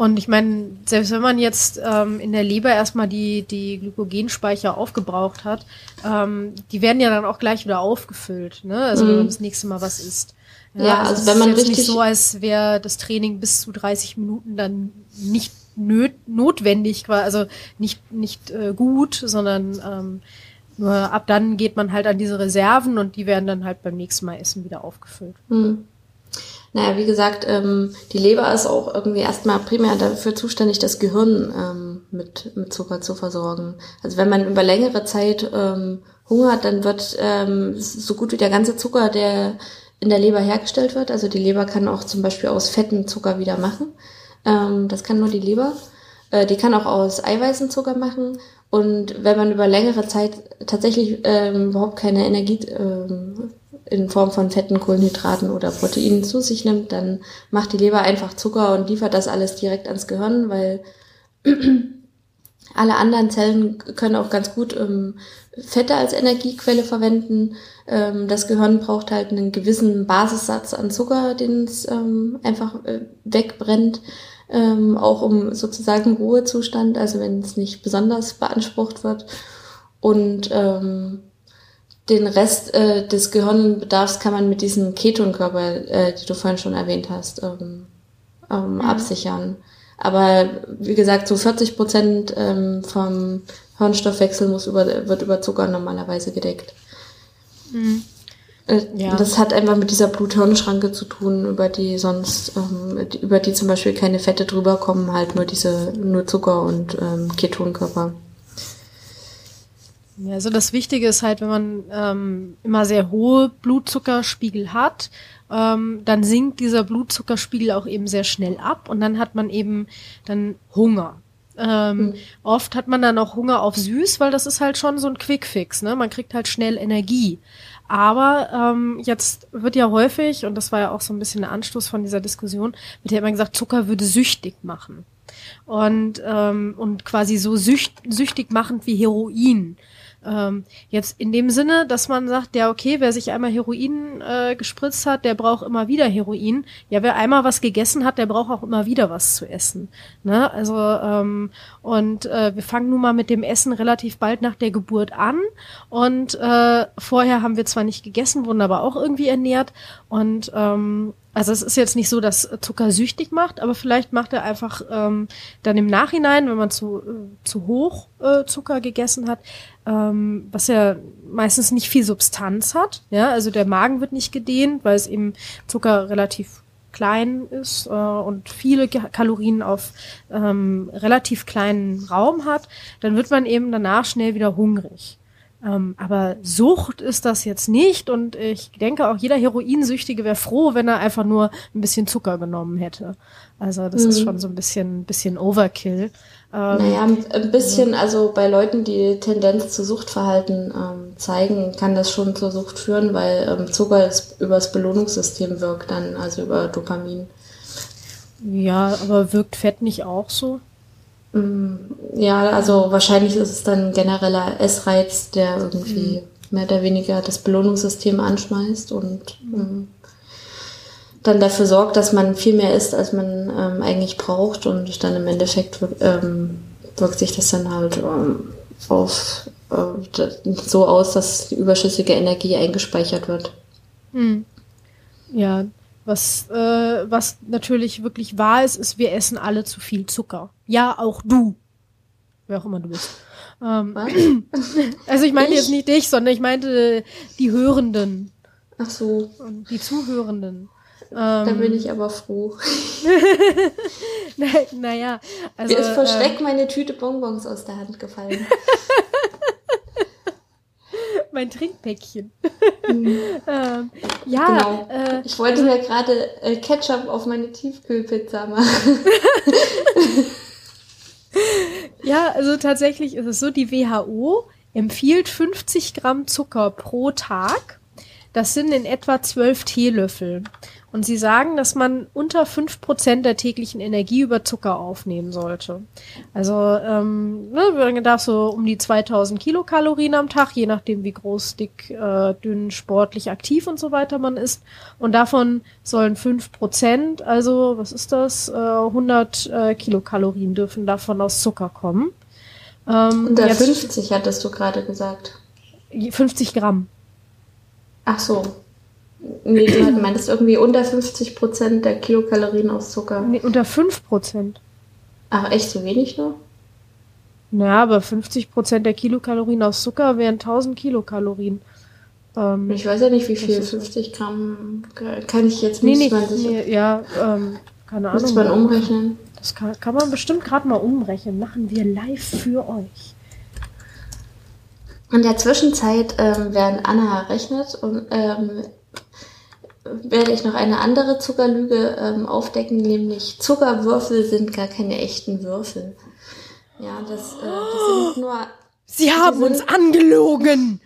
Und ich meine, selbst wenn man jetzt ähm, in der Leber erstmal die, die Glykogenspeicher aufgebraucht hat, ähm, die werden ja dann auch gleich wieder aufgefüllt, ne? Also wenn man das nächste Mal was isst. Ja, Ja, also, also wenn ist man jetzt richtig- nicht so, als wäre das Training bis zu 30 Minuten dann nicht nö notwendig, also nicht, nicht äh, gut, sondern ähm, nur ab dann geht man halt an diese Reserven und die werden dann halt beim nächsten Mal Essen wieder aufgefüllt. Hm. Naja, wie gesagt, ähm, die Leber ist auch irgendwie erstmal primär dafür zuständig, das Gehirn ähm, mit, mit Zucker zu versorgen. Also wenn man über längere Zeit ähm, hungert, dann wird ähm, so gut wie der ganze Zucker, der in der Leber hergestellt wird, also die Leber kann auch zum Beispiel aus Fetten Zucker wieder machen. Ähm, das kann nur die Leber. Äh, die kann auch aus Eiweißen Zucker machen. Und wenn man über längere Zeit tatsächlich ähm, überhaupt keine Energie ähm, in Form von Fetten, Kohlenhydraten oder Proteinen zu sich nimmt, dann macht die Leber einfach Zucker und liefert das alles direkt ans Gehirn, weil alle anderen Zellen können auch ganz gut ähm, Fette als Energiequelle verwenden. Ähm, das Gehirn braucht halt einen gewissen Basissatz an Zucker, den es ähm, einfach äh, wegbrennt, ähm, auch um sozusagen Ruhezustand, also wenn es nicht besonders beansprucht wird. Und ähm, den Rest äh, des Gehirnbedarfs kann man mit diesem Ketonkörper, äh, die du vorhin schon erwähnt hast, ähm, ähm, absichern. Aber wie gesagt, so 40 Prozent ähm, vom Hirnstoffwechsel muss über, wird über Zucker normalerweise gedeckt. Äh, Ja. Das hat einfach mit dieser Blut-Hirn-Schranke zu tun, über die sonst, ähm, über die zum Beispiel keine Fette drüber kommen, halt nur diese, nur Zucker und ähm, Ketonkörper. Ja, also das Wichtige ist halt, wenn man ähm, immer sehr hohe Blutzuckerspiegel hat, ähm, dann sinkt dieser Blutzuckerspiegel auch eben sehr schnell ab und dann hat man eben dann Hunger. Ähm, Oft hat man dann auch Hunger auf süß, weil das ist halt schon so ein Quickfix, ne? Man kriegt halt schnell Energie. Aber ähm, jetzt wird ja häufig, und das war ja auch so ein bisschen der Anstoß von dieser Diskussion, wird ja immer gesagt, Zucker würde süchtig machen. Und, ähm, und quasi so sücht, süchtig machend wie Heroin. Ähm, jetzt in dem Sinne, dass man sagt, ja, okay, wer sich einmal Heroin äh, gespritzt hat, der braucht immer wieder Heroin. Ja, wer einmal was gegessen hat, der braucht auch immer wieder was zu essen. Ne? Also, ähm, und äh, wir fangen nun mal mit dem Essen relativ bald nach der Geburt an. Und äh, vorher haben wir zwar nicht gegessen, wurden aber auch irgendwie ernährt. Und ähm, also es ist jetzt nicht so, dass Zucker süchtig macht, aber vielleicht macht er einfach ähm, dann im Nachhinein, wenn man zu, äh, zu hoch äh, Zucker gegessen hat, ähm, was ja meistens nicht viel Substanz hat. Ja, also der Magen wird nicht gedehnt, weil es eben Zucker relativ klein ist äh, und viele Kalorien auf ähm, relativ kleinen Raum hat, dann wird man eben danach schnell wieder hungrig. Ähm, aber Sucht ist das jetzt nicht und ich denke auch jeder Heroinsüchtige wäre froh, wenn er einfach nur ein bisschen Zucker genommen hätte. Also das ist schon so ein bisschen, bisschen Overkill. Ähm, Naja, ein bisschen, also bei Leuten, die Tendenz zu Suchtverhalten ähm, zeigen, kann das schon zur Sucht führen, weil ähm, Zucker ist, übers Belohnungssystem wirkt dann, also über Dopamin. ja, aber wirkt Fett nicht auch so? Ja, also wahrscheinlich ist es dann ein genereller Essreiz, der irgendwie mehr oder weniger das Belohnungssystem anschmeißt und ähm, dann dafür sorgt, dass man viel mehr isst, als man ähm, eigentlich braucht und dann im Endeffekt ähm, wirkt sich das dann halt ähm, auf äh, so aus, dass die überschüssige Energie eingespeichert wird. Ja, was, äh, was natürlich wirklich wahr ist, ist, wir essen alle zu viel Zucker. Ja, auch du. Wer auch immer du bist. Ähm, also ich meine Ich? jetzt nicht dich, sondern ich meinte die Hörenden Ach so, und die Zuhörenden. da Ähm, bin ich aber froh. na, naja, also. Mir ist vor äh, Schreck meine Tüte Bonbons aus der Hand gefallen. mein Trinkpäckchen. ähm, ja, Genau. äh, Ich wollte mir gerade äh, Ketchup auf meine Tiefkühlpizza machen. Ja, also tatsächlich ist es so, die WHO empfiehlt 50 Gramm Zucker pro Tag. Das sind in etwa zwölf Teelöffel. Und sie sagen, dass man unter fünf Prozent der täglichen Energie über Zucker aufnehmen sollte. Also ähm, ne, man darf so um die 2000 Kilokalorien am Tag, je nachdem wie groß, dick, äh, dünn, sportlich, aktiv und so weiter man ist. Und davon sollen fünf Prozent, also was ist das, äh, 100 äh, Kilokalorien dürfen davon aus Zucker kommen. Ähm, Unter 50 hattest du gerade gesagt. 50 Gramm. Ach so. Nee, du meintest irgendwie unter 50 Prozent der Kilokalorien aus Zucker. Nee, unter 5 Prozent. Ach, echt so wenig nur? Naja, aber 50 Prozent der Kilokalorien aus Zucker wären 1000 Kilokalorien. Ähm, ich weiß ja nicht, wie viel. 50 Gramm kann ich jetzt nicht. Nee, nee, nee, ja, ähm, keine Ahnung. Muss man umrechnen? Das kann, kann man bestimmt gerade mal umrechnen. Machen wir live für euch. In der Zwischenzeit ähm, während Anna rechnet und ähm, werde ich noch eine andere Zuckerlüge ähm, aufdecken, nämlich Zuckerwürfel sind gar keine echten Würfel. Ja, das, äh, das sind nur. Sie haben sind, uns angelogen!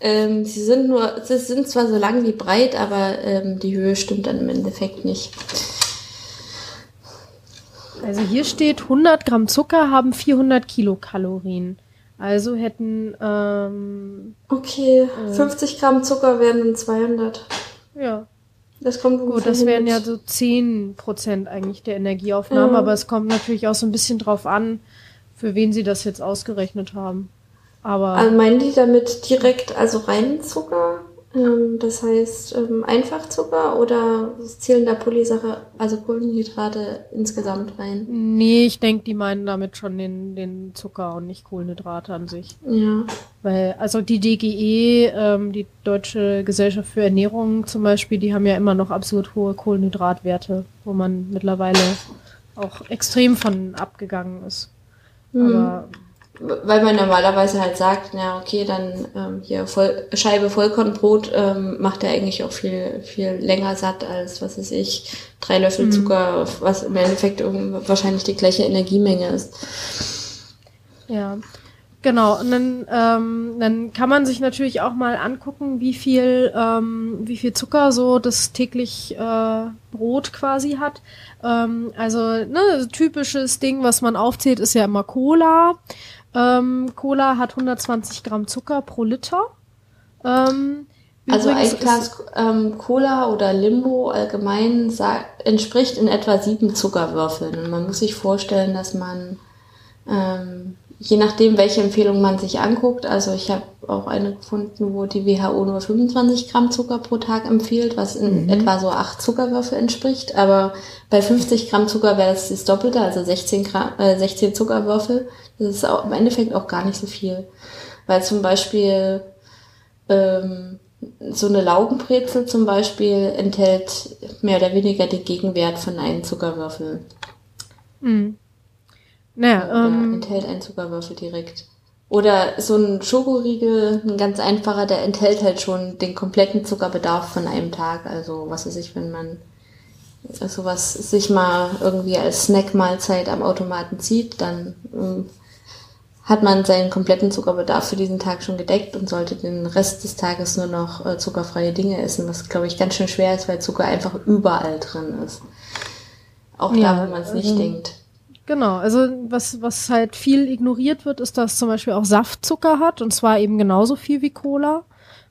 Ähm, sie sind nur, sie sind zwar so lang wie breit, aber ähm, die Höhe stimmt dann im Endeffekt nicht. Also hier steht 100 Gramm Zucker haben 400 Kilokalorien. Also hätten ähm, okay äh, 50 Gramm Zucker wären dann 200. Ja. Das kommt Gut, das wären ja so 10 Prozent eigentlich der Energieaufnahme, ja. aber es kommt natürlich auch so ein bisschen drauf an, für wen sie das jetzt ausgerechnet haben. Aber also meinen die damit direkt also reinen Zucker? Ähm, das heißt ähm, Einfachzucker oder zählen da Polysache, also Kohlenhydrate insgesamt rein? Nee, ich denke, die meinen damit schon den, den Zucker und nicht Kohlenhydrate an sich. Ja. Weil, also die DGE, ähm, die Deutsche Gesellschaft für Ernährung zum Beispiel, die haben ja immer noch absolut hohe Kohlenhydratwerte, wo man mittlerweile auch extrem von abgegangen ist. Mhm. Aber weil man normalerweise halt sagt, na okay, dann ähm, hier voll, Scheibe Vollkornbrot ähm, macht er eigentlich auch viel viel länger satt als was weiß ich drei Löffel mhm. Zucker, was im Endeffekt wahrscheinlich die gleiche Energiemenge ist. Ja, genau. Und dann ähm, dann kann man sich natürlich auch mal angucken, wie viel ähm, wie viel Zucker so das täglich äh, Brot quasi hat. Ähm, also ne, typisches Ding, was man aufzählt, ist ja immer Cola. Ähm, Cola hat 120 Gramm Zucker pro Liter. Ähm, also ein Glas ähm, Cola oder Limbo allgemein entspricht in etwa sieben Zuckerwürfeln. Und man muss sich vorstellen, dass man ähm, je nachdem, welche Empfehlung man sich anguckt, also ich habe auch eine gefunden, wo die WHO nur 25 Gramm Zucker pro Tag empfiehlt, was in mhm. etwa so acht Zuckerwürfel entspricht. Aber bei 50 Gramm Zucker wäre das das Doppelte, also 16, Gramm, äh, 16 Zuckerwürfel. Das ist auch im Endeffekt auch gar nicht so viel. Weil zum Beispiel ähm, so eine Laugenbrezel zum Beispiel enthält mehr oder weniger den Gegenwert von einem Zuckerwürfel. Mhm. Naja, ähm, enthält einen Zuckerwürfel direkt. Oder so ein Schokoriegel, ein ganz einfacher, der enthält halt schon den kompletten Zuckerbedarf von einem Tag. Also was weiß ich, wenn man sowas sich mal irgendwie als Snackmahlzeit am Automaten zieht, dann ähm, hat man seinen kompletten Zuckerbedarf für diesen Tag schon gedeckt und sollte den Rest des Tages nur noch äh, zuckerfreie Dinge essen, was glaube ich ganz schön schwer ist, weil Zucker einfach überall drin ist. Auch ja, da, wo man es nicht also, denkt. Genau, also was, was halt viel ignoriert wird, ist, dass zum Beispiel auch Saftzucker hat und zwar eben genauso viel wie Cola.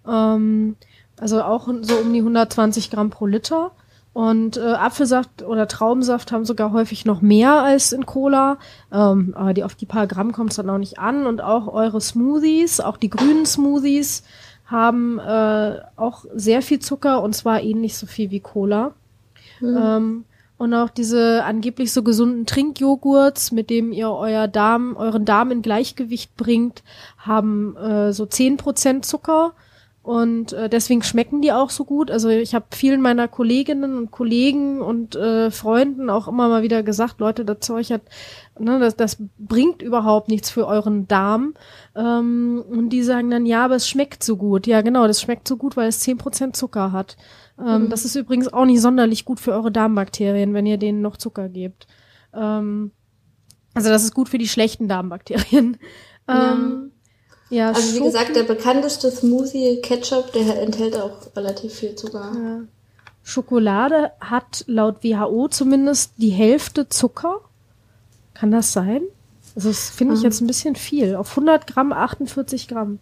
Ähm, also auch so um die 120 Gramm pro Liter. Und äh, Apfelsaft oder Traubensaft haben sogar häufig noch mehr als in Cola. Ähm, aber die, auf die paar Gramm kommt es dann auch nicht an. Und auch eure Smoothies, auch die grünen Smoothies, haben äh, auch sehr viel Zucker und zwar ähnlich so viel wie Cola. Mhm. Ähm, und auch diese angeblich so gesunden Trinkjoghurts, mit dem ihr euer Darm, euren Darm in Gleichgewicht bringt, haben äh, so zehn Prozent Zucker. Und äh, deswegen schmecken die auch so gut. Also ich habe vielen meiner Kolleginnen und Kollegen und äh, Freunden auch immer mal wieder gesagt, Leute, das Zeug hat, ne, das, das bringt überhaupt nichts für euren Darm. Ähm, und die sagen dann, ja, aber es schmeckt so gut. Ja, genau, das schmeckt so gut, weil es zehn Prozent Zucker hat. Ähm, mhm. Das ist übrigens auch nicht sonderlich gut für eure Darmbakterien, wenn ihr denen noch Zucker gebt. Ähm, also das ist gut für die schlechten Darmbakterien. Ähm, Ja, also wie gesagt, der bekannteste Smoothie Ketchup, der enthält auch relativ viel Zucker. Ja. Schokolade hat laut WHO zumindest die Hälfte Zucker. Kann das sein? Also das finde ich mhm. jetzt ein bisschen viel. Auf 100 Gramm 48 Gramm.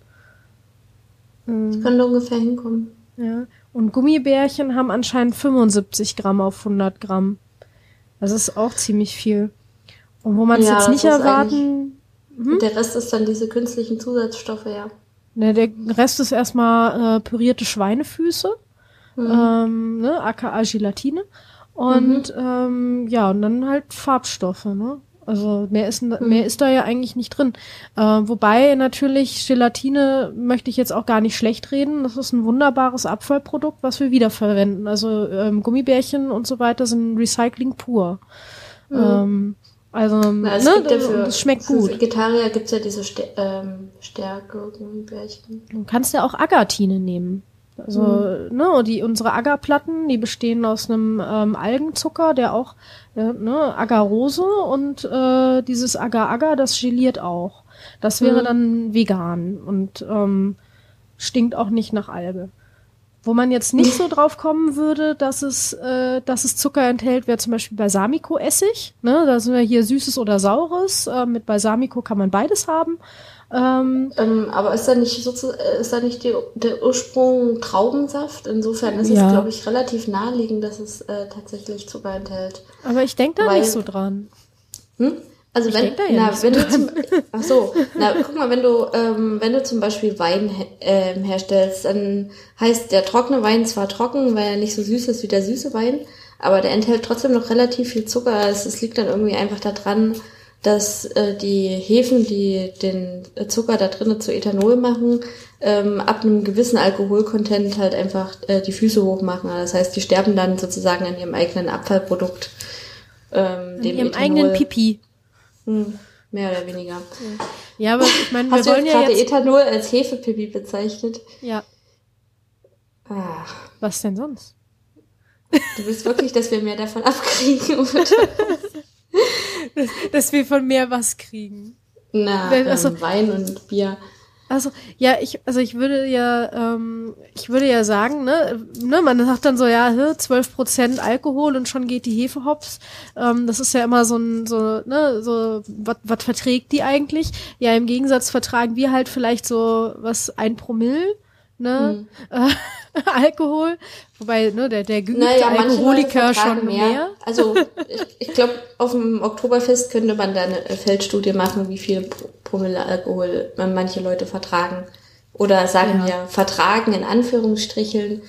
Das könnte ungefähr hinkommen. Ja. Und Gummibärchen haben anscheinend 75 Gramm auf 100 Gramm. Das ist auch ziemlich viel. Und wo man es ja, jetzt nicht erwarten. Hm? Der Rest ist dann diese künstlichen Zusatzstoffe, ja. Ne, der Rest ist erstmal äh, pürierte Schweinefüße, mhm. ähm, ne, aka Gelatine. Und mhm. ähm, ja, und dann halt Farbstoffe, ne? Also mehr ist, mhm. mehr ist da ja eigentlich nicht drin. Äh, wobei natürlich Gelatine möchte ich jetzt auch gar nicht schlecht reden. Das ist ein wunderbares Abfallprodukt, was wir wiederverwenden. Also ähm, Gummibärchen und so weiter sind Recycling pur. Mhm. Ähm, also, Na, ne, ja für, das schmeckt gut. Für Vegetarier gibt's ja diese Ster ähm, Stärke Gummibärchen. Du kannst ja auch Agatine nehmen. Also, mhm. ne, die, unsere Agarplatten, die bestehen aus einem ähm, Algenzucker, der auch, äh, ne, Agarose und äh, dieses Agar-Agar, das geliert auch. Das wäre mhm. dann vegan und ähm, stinkt auch nicht nach Alge. Wo man jetzt nicht so drauf kommen würde, dass es, äh, dass es Zucker enthält, wäre zum Beispiel Balsamico-Essig. Ne? Da sind wir hier Süßes oder Saures. Äh, mit Balsamico kann man beides haben. Ähm, ähm, aber ist da nicht, so, ist da nicht die, der Ursprung Traubensaft? Insofern ist ja. es, glaube ich, relativ naheliegend, dass es äh, tatsächlich Zucker enthält. Aber ich denke da Weil, nicht so dran. Hm? Also ich wenn, ja na, wenn du zum, ach so, na, guck mal, wenn du, ähm, wenn du zum Beispiel Wein äh, herstellst, dann heißt der trockene Wein zwar trocken, weil er nicht so süß ist wie der süße Wein, aber der enthält trotzdem noch relativ viel Zucker. Es, es liegt dann irgendwie einfach daran, dass äh, die Hefen, die den Zucker da drinnen zu Ethanol machen, ähm, ab einem gewissen Alkoholcontent halt einfach äh, die Füße hochmachen. Das heißt, die sterben dann sozusagen an ihrem eigenen Abfallprodukt. Ähm, an dem ihrem Ethanol. eigenen Pipi. Hm, mehr oder weniger. Ja, aber ich meine, wir Hast wollen du jetzt ja gerade Ethanol als Hefepipi bezeichnet? Ja. Ah. Was denn sonst? Du willst wirklich, dass wir mehr davon abkriegen, oder? dass, dass wir von mehr was kriegen. Na, also, ähm, Wein und Bier. Also ja, ich also ich würde ja ähm, ich würde ja sagen, ne, ne man sagt dann so ja, zwölf Prozent Alkohol und schon geht die Hefe hops. Ähm, das ist ja immer so ein so ne so was was verträgt die eigentlich? Ja, im Gegensatz vertragen wir halt vielleicht so was ein Promille ne? Hm. Alkohol. Wobei, ne, der, der geübte naja, Alkoholiker schon mehr. mehr. Also ich, ich glaube, auf dem Oktoberfest könnte man da eine Feldstudie machen, wie viel Promille Alkohol manche Leute vertragen. Oder sagen ja. wir, vertragen in Anführungsstrichen.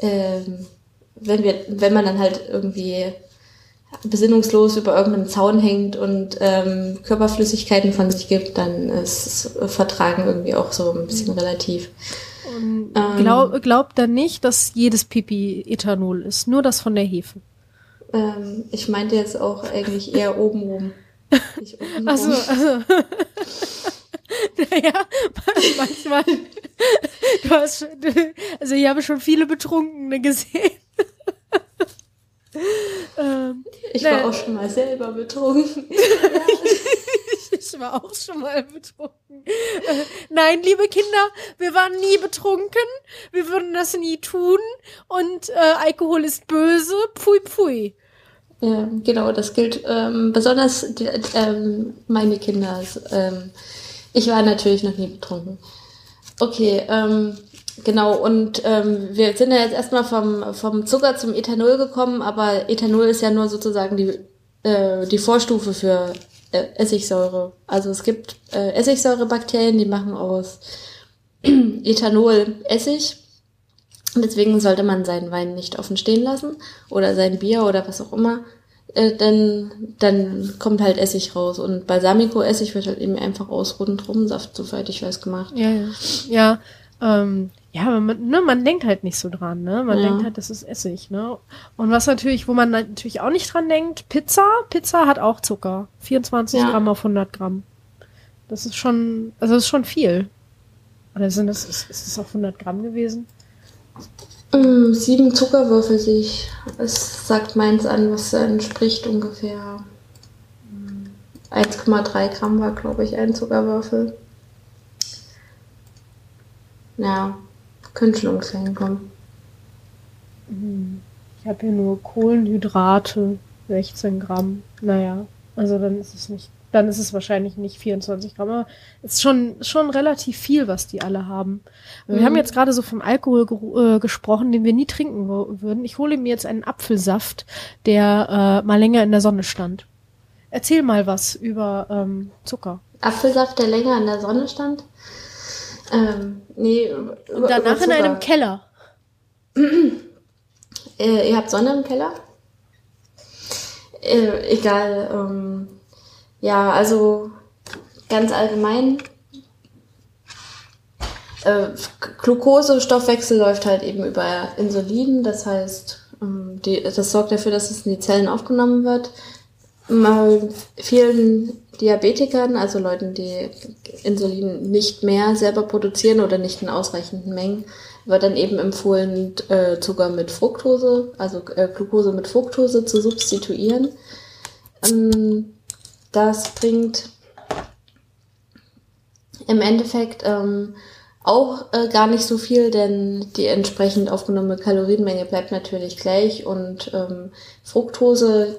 Ähm, wenn wir, wenn man dann halt irgendwie besinnungslos über irgendeinem Zaun hängt und ähm, Körperflüssigkeiten von sich gibt, dann ist Vertragen irgendwie auch so ein bisschen relativ. Und ähm, glaub, glaubt dann nicht, dass jedes Pipi Ethanol ist, nur das von der Hefe. Ähm, ich meinte jetzt auch eigentlich eher oben rum. also, also. naja, manchmal. Du hast, also ich habe schon viele Betrunkene gesehen. ähm, ich war auch schon mal selber betrunken. ich war auch schon mal betrunken. Äh, nein, liebe Kinder, wir waren nie betrunken. Wir würden das nie tun. Und äh, Alkohol ist böse. Pfui, pfui. Ja, genau, das gilt ähm, besonders die, ähm, meine Kinder. Ähm, ich war natürlich noch nie betrunken. Okay, ähm, genau, und ähm, wir sind ja jetzt erstmal vom, vom Zucker zum Ethanol gekommen, aber Ethanol ist ja nur sozusagen die, äh, die Vorstufe für äh, Essigsäure. Also es gibt äh, Essigsäurebakterien, die machen aus Ethanol Essig. Deswegen sollte man seinen Wein nicht offen stehen lassen oder sein Bier oder was auch immer. Äh, denn dann kommt halt Essig raus. Und Balsamico-Essig wird halt eben einfach aus Rundrumsaft, soweit ich weiß, gemacht. Ja, ja. ja ähm, ja, aber man, ne, man denkt halt nicht so dran, ne? Man ja. denkt halt, das ist Essig, ne? Und was natürlich, wo man natürlich auch nicht dran denkt, Pizza, Pizza hat auch Zucker. 24 ja. Gramm auf 100 Gramm. Das ist schon, also das ist schon viel. Oder sind das, ist, ist das auf 100 Gramm gewesen? Mm, sieben Zuckerwürfel sehe ich. Es sagt meins an, was entspricht ungefähr 1,3 Gramm war, glaube ich, ein Zuckerwürfel. Ja, könnte schon ungefähr hinkommen. Hm. Ich habe hier nur Kohlenhydrate, 16 Gramm. Naja, also dann ist es nicht, dann ist es wahrscheinlich nicht 24 Gramm. Aber es ist schon, schon relativ viel, was die alle haben. Mhm. Wir haben jetzt gerade so vom Alkohol ge äh, gesprochen, den wir nie trinken würden. Ich hole mir jetzt einen Apfelsaft, der äh, mal länger in der Sonne stand. Erzähl mal was über ähm, Zucker. Apfelsaft, der länger in der Sonne stand? Ähm, nee, Und danach in einem Keller. äh, ihr habt Sonne im Keller? Äh, egal. Ähm, ja, also ganz allgemein. Äh, Glukosestoffwechsel läuft halt eben über Insulin, das heißt, ähm, die, das sorgt dafür, dass es in die Zellen aufgenommen wird. Mal vielen Diabetikern, also Leuten, die Insulin nicht mehr selber produzieren oder nicht in ausreichenden Mengen, wird dann eben empfohlen, äh, Zucker mit Fructose, also äh, Glucose mit Fructose zu substituieren. Ähm, das bringt im Endeffekt ähm, auch äh, gar nicht so viel, denn die entsprechend aufgenommene Kalorienmenge bleibt natürlich gleich und ähm, Fructose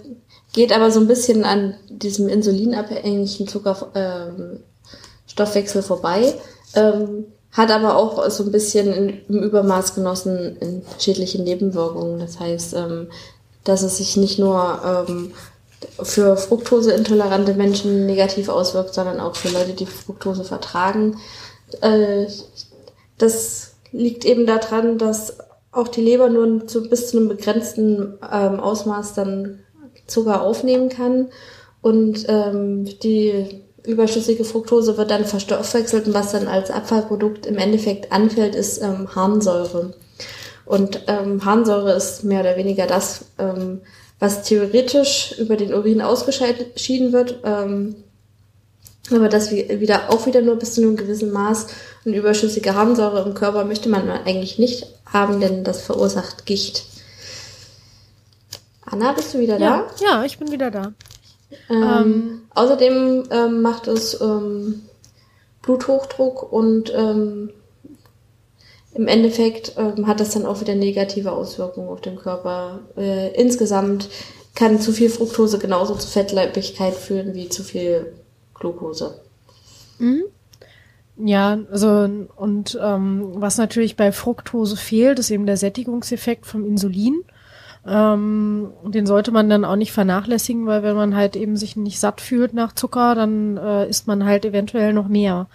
geht aber so ein bisschen an diesem insulinabhängigen Zuckerstoffwechsel ähm, vorbei, ähm, hat aber auch so ein bisschen in, im Übermaß genossen in schädliche Nebenwirkungen. Das heißt, ähm, dass es sich nicht nur ähm, für fruktoseintolerante Menschen negativ auswirkt, sondern auch für Leute, die Fructose vertragen. Äh, das liegt eben daran, dass auch die Leber nur zu, bis zu einem begrenzten ähm, Ausmaß dann Zucker aufnehmen kann und ähm, die überschüssige Fructose wird dann verstoffwechselt und was dann als Abfallprodukt im Endeffekt anfällt, ist ähm, Harnsäure. Und ähm, Harnsäure ist mehr oder weniger das, ähm, was theoretisch über den Urin ausgeschieden wird, ähm, aber das wieder auch wieder nur bis zu einem gewissen Maß. Und überschüssige Harnsäure im Körper möchte man eigentlich nicht haben, denn das verursacht Gicht. Anna, bist du wieder ja, da? Ja, ich bin wieder da. Ähm, ähm, außerdem ähm, macht es ähm, Bluthochdruck und ähm, im Endeffekt ähm, hat das dann auch wieder negative Auswirkungen auf den Körper. Äh, insgesamt kann zu viel Fructose genauso zu Fettleibigkeit führen wie zu viel Glucose. Mhm. Ja, also und was natürlich bei Fructose fehlt, ist eben der Sättigungseffekt vom Insulin. Ähm, den sollte man dann auch nicht vernachlässigen, weil wenn man halt eben sich nicht satt fühlt nach Zucker, dann äh, isst man halt eventuell noch mehr.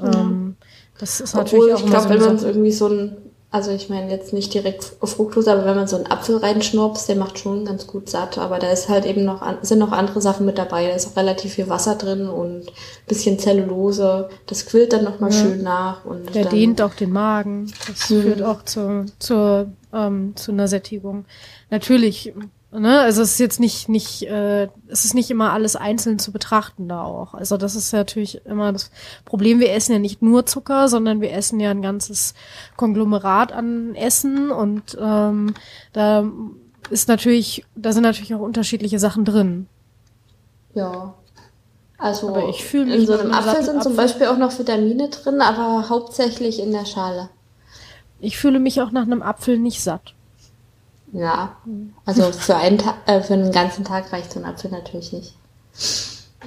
Ähm, das ist natürlich Obwohl, auch ich glaube, so wenn man irgendwie so ein also ich meine jetzt nicht direkt Fructose, aber wenn man so einen Apfel reinschnurpst, der macht schon ganz gut satt. Aber da ist halt eben noch sind noch andere Sachen mit dabei. Da ist auch relativ viel Wasser drin und bisschen Zellulose. Das quillt dann nochmal ja. schön nach. Und der dehnt auch den Magen. Das mhm. führt auch zu, zur, ähm, zu einer Sättigung. Natürlich Ne? Also es ist jetzt nicht, nicht, äh, es ist nicht immer alles einzeln zu betrachten da auch. Also das ist natürlich immer das Problem. Wir essen ja nicht nur Zucker, sondern wir essen ja ein ganzes Konglomerat an Essen und ähm, da ist natürlich, da sind natürlich auch unterschiedliche Sachen drin. Ja. Also aber ich fühle in so einem Apfel sind Apfel. zum Beispiel auch noch Vitamine drin, aber hauptsächlich in der Schale. Ich fühle mich auch nach einem Apfel nicht satt. Ja, also für einen, Ta äh, für einen ganzen Tag reicht so ein Apfel natürlich nicht.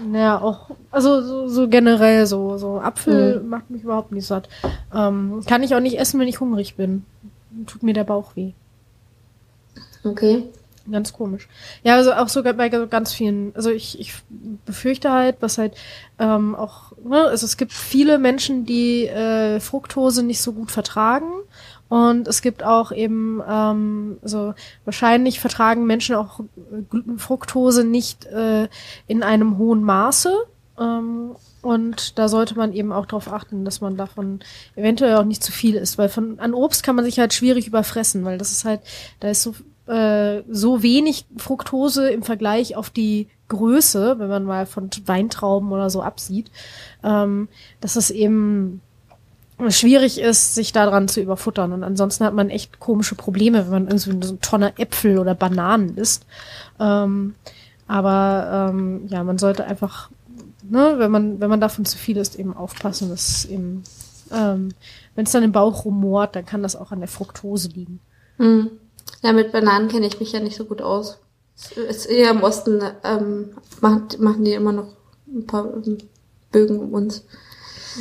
Naja, auch, also so, so generell so, so Apfel mhm. macht mich überhaupt nicht satt. Ähm, kann ich auch nicht essen, wenn ich hungrig bin. Tut mir der Bauch weh. Okay. Ganz komisch. Ja, also auch sogar bei ganz vielen, also ich, ich befürchte halt, was halt ähm, auch, ne, also es gibt viele Menschen, die äh, Fructose nicht so gut vertragen und es gibt auch eben, ähm, so wahrscheinlich vertragen Menschen auch Fructose nicht äh, in einem hohen Maße. Ähm, und da sollte man eben auch darauf achten, dass man davon eventuell auch nicht zu viel isst. Weil von an Obst kann man sich halt schwierig überfressen, weil das ist halt, da ist so, äh, so wenig Fructose im Vergleich auf die Größe, wenn man mal von Weintrauben oder so absieht, ähm, dass es eben schwierig ist, sich daran zu überfuttern. Und ansonsten hat man echt komische Probleme, wenn man irgendwie so eine Tonne Äpfel oder Bananen isst. Ähm, aber ähm, ja, man sollte einfach, ne, wenn man, wenn man davon zu viel isst, eben aufpassen, dass eben Ähm, Wenn es dann im Bauch rumort, dann kann das auch an der Fructose liegen. Hm. Ja, mit Bananen kenne ich mich ja nicht so gut aus. Ist eher im Osten ähm, machen, machen die immer noch ein paar Bögen um uns.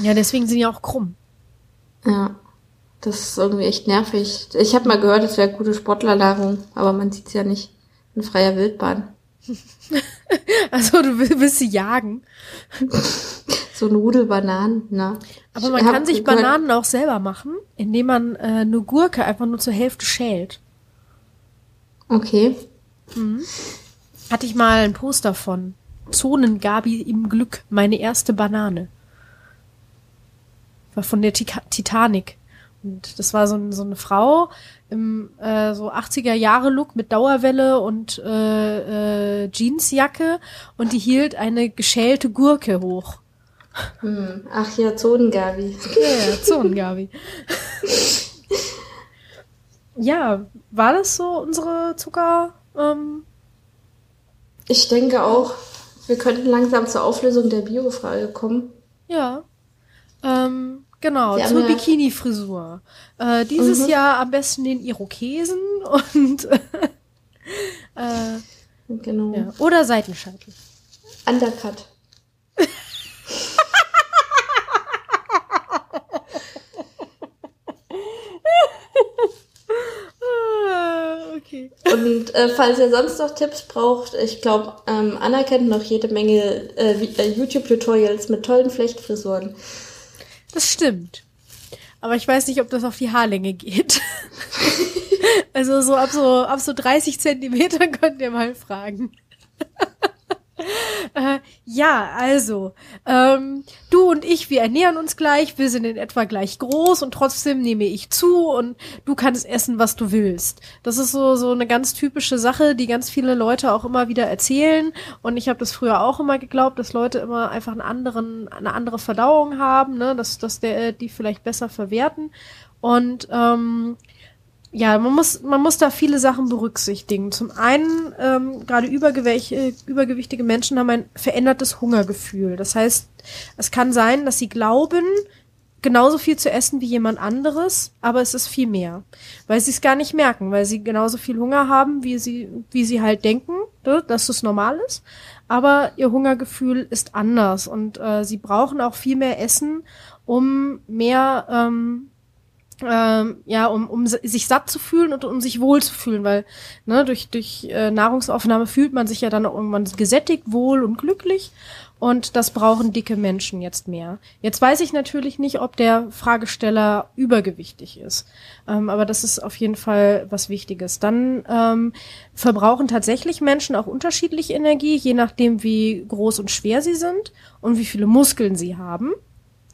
Ja, deswegen sind die auch krumm. Ja, das ist irgendwie echt nervig. Ich habe mal gehört, es wäre gute Sportlernahrung, aber man sieht's ja nicht in freier Wildbahn. Also du will- willst sie jagen. So ein Rudel Bananen, ne? Aber man kann sich Bananen auch selber machen, indem man äh, eine Gurke einfach nur zur Hälfte schält. Okay. Hatte ich mal ein Poster von. Zonengabi im Glück, meine erste Banane. War von der Tika Titanic. Und das war so, ein, so eine Frau im äh, so 80er Jahre Look mit Dauerwelle und äh, äh, Jeansjacke und die hielt eine geschälte Gurke hoch. Hm. Ach ja, Zonengabi. Ja, ja, Zonengabi. ja, war das so unsere Zucker? Ähm, Ich denke auch, wir könnten langsam zur Auflösung der Bio-Frage kommen. Ja. Ähm, genau, zur ja- Bikini-Frisur. Äh, dieses Mhm. Jahr am besten den Irokesen und äh, Genau. ja. oder Seitenscheitel. Undercut. Ah, okay. Und äh, falls ihr sonst noch Tipps braucht, ich glaube, ähm, Anna kennt noch jede Menge äh, äh, YouTube-Tutorials mit tollen Flechtfrisuren. Das stimmt. Aber ich weiß nicht, ob das auf die Haarlänge geht. also so ab so ab so 30 Zentimeter könnt ihr mal fragen. äh, ja, also ähm, du und ich, wir ernähren uns gleich, wir sind in etwa gleich groß und trotzdem nehme ich zu und du kannst essen, was du willst. Das ist so so eine ganz typische Sache, die ganz viele Leute auch immer wieder erzählen und ich habe das früher auch immer geglaubt, dass Leute immer einfach einen anderen eine andere Verdauung haben, ne, dass dass der die vielleicht besser verwerten und ähm, ja, man muss, man muss da viele Sachen berücksichtigen. Zum einen, ähm, gerade äh, übergewichtige Menschen haben ein verändertes Hungergefühl. Das heißt, es kann sein, dass sie glauben, genauso viel zu essen wie jemand anderes, aber es ist viel mehr. Weil sie es gar nicht merken, weil sie genauso viel Hunger haben, wie sie, wie sie halt denken, ne, dass es normal ist. Aber ihr Hungergefühl ist anders und äh, sie brauchen auch viel mehr Essen, um mehr ähm, ähm, ja, um, um si- sich satt zu fühlen und um sich wohl zu fühlen, weil ne, durch, durch äh, Nahrungsaufnahme fühlt man sich ja dann auch irgendwann gesättigt, wohl und glücklich. Und das brauchen dicke Menschen jetzt mehr. Jetzt weiß ich natürlich nicht, ob der Fragesteller übergewichtig ist. Ähm, aber das ist auf jeden Fall was Wichtiges. Dann ähm, verbrauchen tatsächlich Menschen auch unterschiedlich Energie, je nachdem, wie groß und schwer sie sind und wie viele Muskeln sie haben.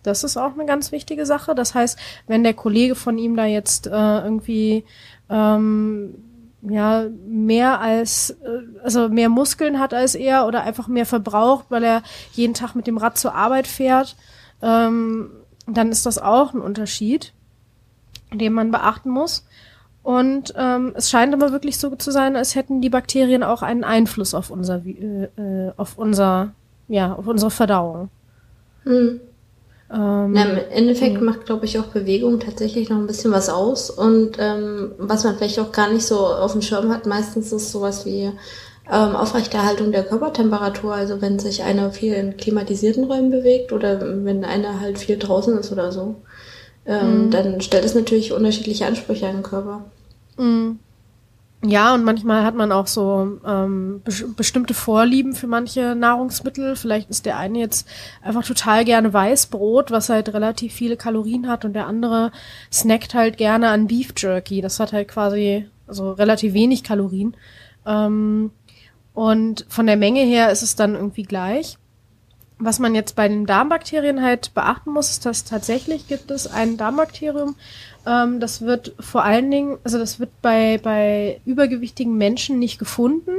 Das ist auch eine ganz wichtige Sache. Das heißt, wenn der Kollege von ihm da jetzt äh, irgendwie ähm, ja mehr als äh, also mehr Muskeln hat als er oder einfach mehr verbraucht, weil er jeden Tag mit dem Rad zur Arbeit fährt, ähm, dann ist das auch ein Unterschied, den man beachten muss. Und ähm, es scheint aber wirklich so zu sein, als hätten die Bakterien auch einen Einfluss auf unser äh, äh, auf unser ja auf unsere Verdauung. Hm. Ähm, Na, Im Endeffekt macht, glaube ich, auch Bewegung tatsächlich noch ein bisschen was aus. Und ähm, was man vielleicht auch gar nicht so auf dem Schirm hat, meistens ist sowas wie ähm, Aufrechterhaltung der Körpertemperatur. Also wenn sich einer viel in klimatisierten Räumen bewegt oder wenn einer halt viel draußen ist oder so, ähm, dann stellt es natürlich unterschiedliche Ansprüche an den Körper. Mm. Ja, und manchmal hat man auch so ähm, bes bestimmte Vorlieben für manche Nahrungsmittel. Vielleicht ist der eine jetzt einfach total gerne Weißbrot, was halt relativ viele Kalorien hat, und der andere snackt halt gerne an Beef Jerky. Das hat halt quasi also relativ wenig Kalorien. Ähm, und von der Menge her ist es dann irgendwie gleich. Was man jetzt bei den Darmbakterien halt beachten muss, ist, dass tatsächlich gibt es ein Darmbakterium, ähm, das wird vor allen Dingen, also das wird bei, bei übergewichtigen Menschen nicht gefunden.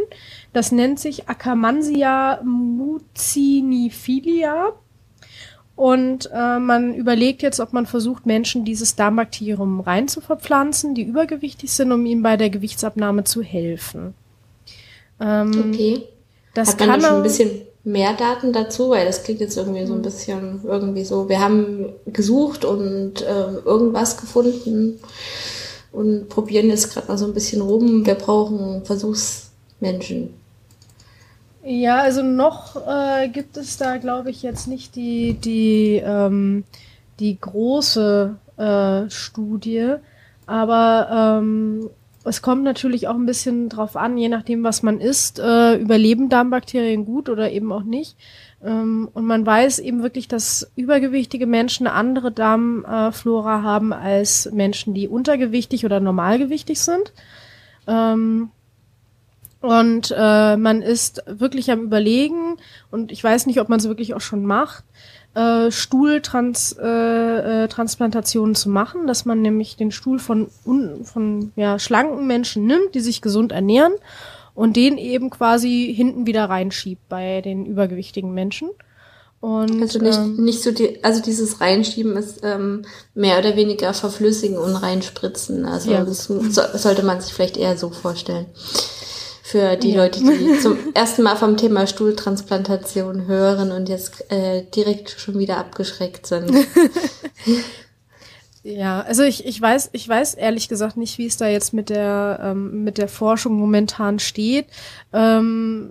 Das nennt sich Akkermansia mucinifilia. Und äh, man überlegt jetzt, ob man versucht, Menschen dieses Darmbakterium rein zu verpflanzen, die übergewichtig sind, um ihnen bei der Gewichtsabnahme zu helfen. Ähm, Okay. Das hat man kann da schon ein bisschen mehr Daten dazu, weil das klingt jetzt irgendwie so ein mhm. bisschen irgendwie so, wir haben gesucht und äh, irgendwas gefunden und probieren jetzt gerade mal so ein bisschen rum. Wir brauchen Versuchsmenschen. Ja, also noch äh, gibt es da, glaube ich, jetzt nicht die, die, ähm, die große äh, Studie. Aber ähm, es kommt natürlich auch ein bisschen drauf an, je nachdem, was man isst, äh, überleben Darmbakterien gut oder eben auch nicht. Ähm, und man weiß eben wirklich, dass übergewichtige Menschen eine andere Darmflora äh, haben als Menschen, die untergewichtig oder normalgewichtig sind. Ähm, und äh, man ist wirklich am Überlegen, und ich weiß nicht, ob man es wirklich auch schon macht, äh, Stuhltransplantationen äh, äh, zu machen, dass man nämlich den Stuhl von, un, von ja, schlanken Menschen nimmt, die sich gesund ernähren und den eben quasi hinten wieder reinschiebt bei den übergewichtigen Menschen. Und, also nicht, ähm, nicht so die, also dieses Reinschieben ist ähm, mehr oder weniger verflüssigen und reinspritzen. Also ja. das so, sollte man sich vielleicht eher so vorstellen für die ja. Leute, die zum ersten Mal vom Thema Stuhltransplantation hören und jetzt äh, direkt schon wieder abgeschreckt sind. Ja, also ich, ich weiß, ich weiß ehrlich gesagt nicht, wie es da jetzt mit der, ähm, mit der Forschung momentan steht. Ähm,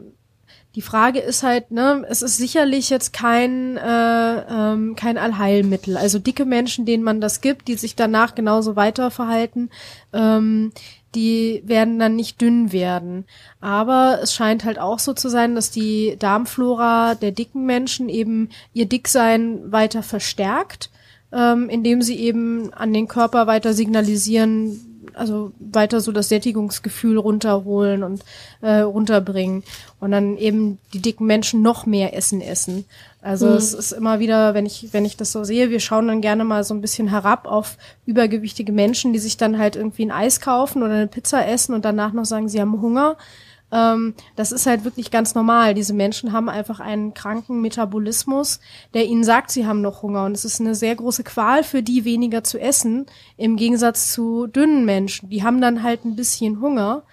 die Frage ist halt, ne, es ist sicherlich jetzt kein, äh, ähm, kein Allheilmittel. Also dicke Menschen, denen man das gibt, die sich danach genauso weiter verhalten, ähm, die werden dann nicht dünn werden. Aber es scheint halt auch so zu sein, dass die Darmflora der dicken Menschen eben ihr Dicksein weiter verstärkt, ähm, indem sie eben an den Körper weiter signalisieren, also weiter so das Sättigungsgefühl runterholen und äh, runterbringen und dann eben die dicken Menschen noch mehr Essen essen. Also mhm. es ist immer wieder, wenn ich wenn ich das so sehe, wir schauen dann gerne mal so ein bisschen herab auf übergewichtige Menschen, die sich dann halt irgendwie ein Eis kaufen oder eine Pizza essen und danach noch sagen, sie haben Hunger. Ähm, das ist halt wirklich ganz normal. Diese Menschen haben einfach einen kranken Metabolismus, der ihnen sagt, sie haben noch Hunger. Und es ist eine sehr große Qual für die, weniger zu essen, im Gegensatz zu dünnen Menschen. Die haben dann halt ein bisschen Hunger.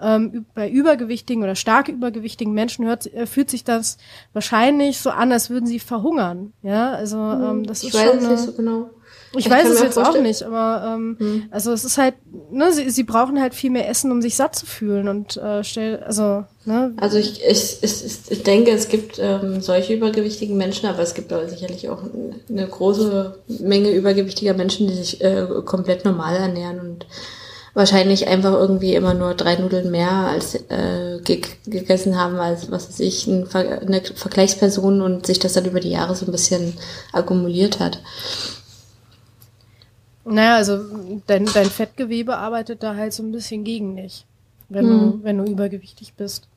Ähm, bei übergewichtigen oder stark übergewichtigen Menschen hört, äh, fühlt sich das wahrscheinlich so an, als würden sie verhungern. Ja, also ähm, das ich ist weiß schon. Eine, nicht so genau. Ich, weiß es jetzt vorstellen. auch nicht, aber ähm, hm. also es ist halt, ne, sie, sie brauchen halt viel mehr Essen, um sich satt zu fühlen und äh, stell, also ne. Also ich, ich, ich, ich denke, es gibt ähm, solche übergewichtigen Menschen, aber es gibt aber sicherlich auch eine große Menge übergewichtiger Menschen, die sich äh, komplett normal ernähren und wahrscheinlich einfach irgendwie immer nur drei Nudeln mehr als äh, ge gegessen haben als was weiß ich ein Ver eine Vergleichsperson und sich das dann über die Jahre so ein bisschen akkumuliert hat. Naja, also dein, dein Fettgewebe arbeitet da halt so ein bisschen gegen dich, wenn, hm. du, wenn du übergewichtig bist.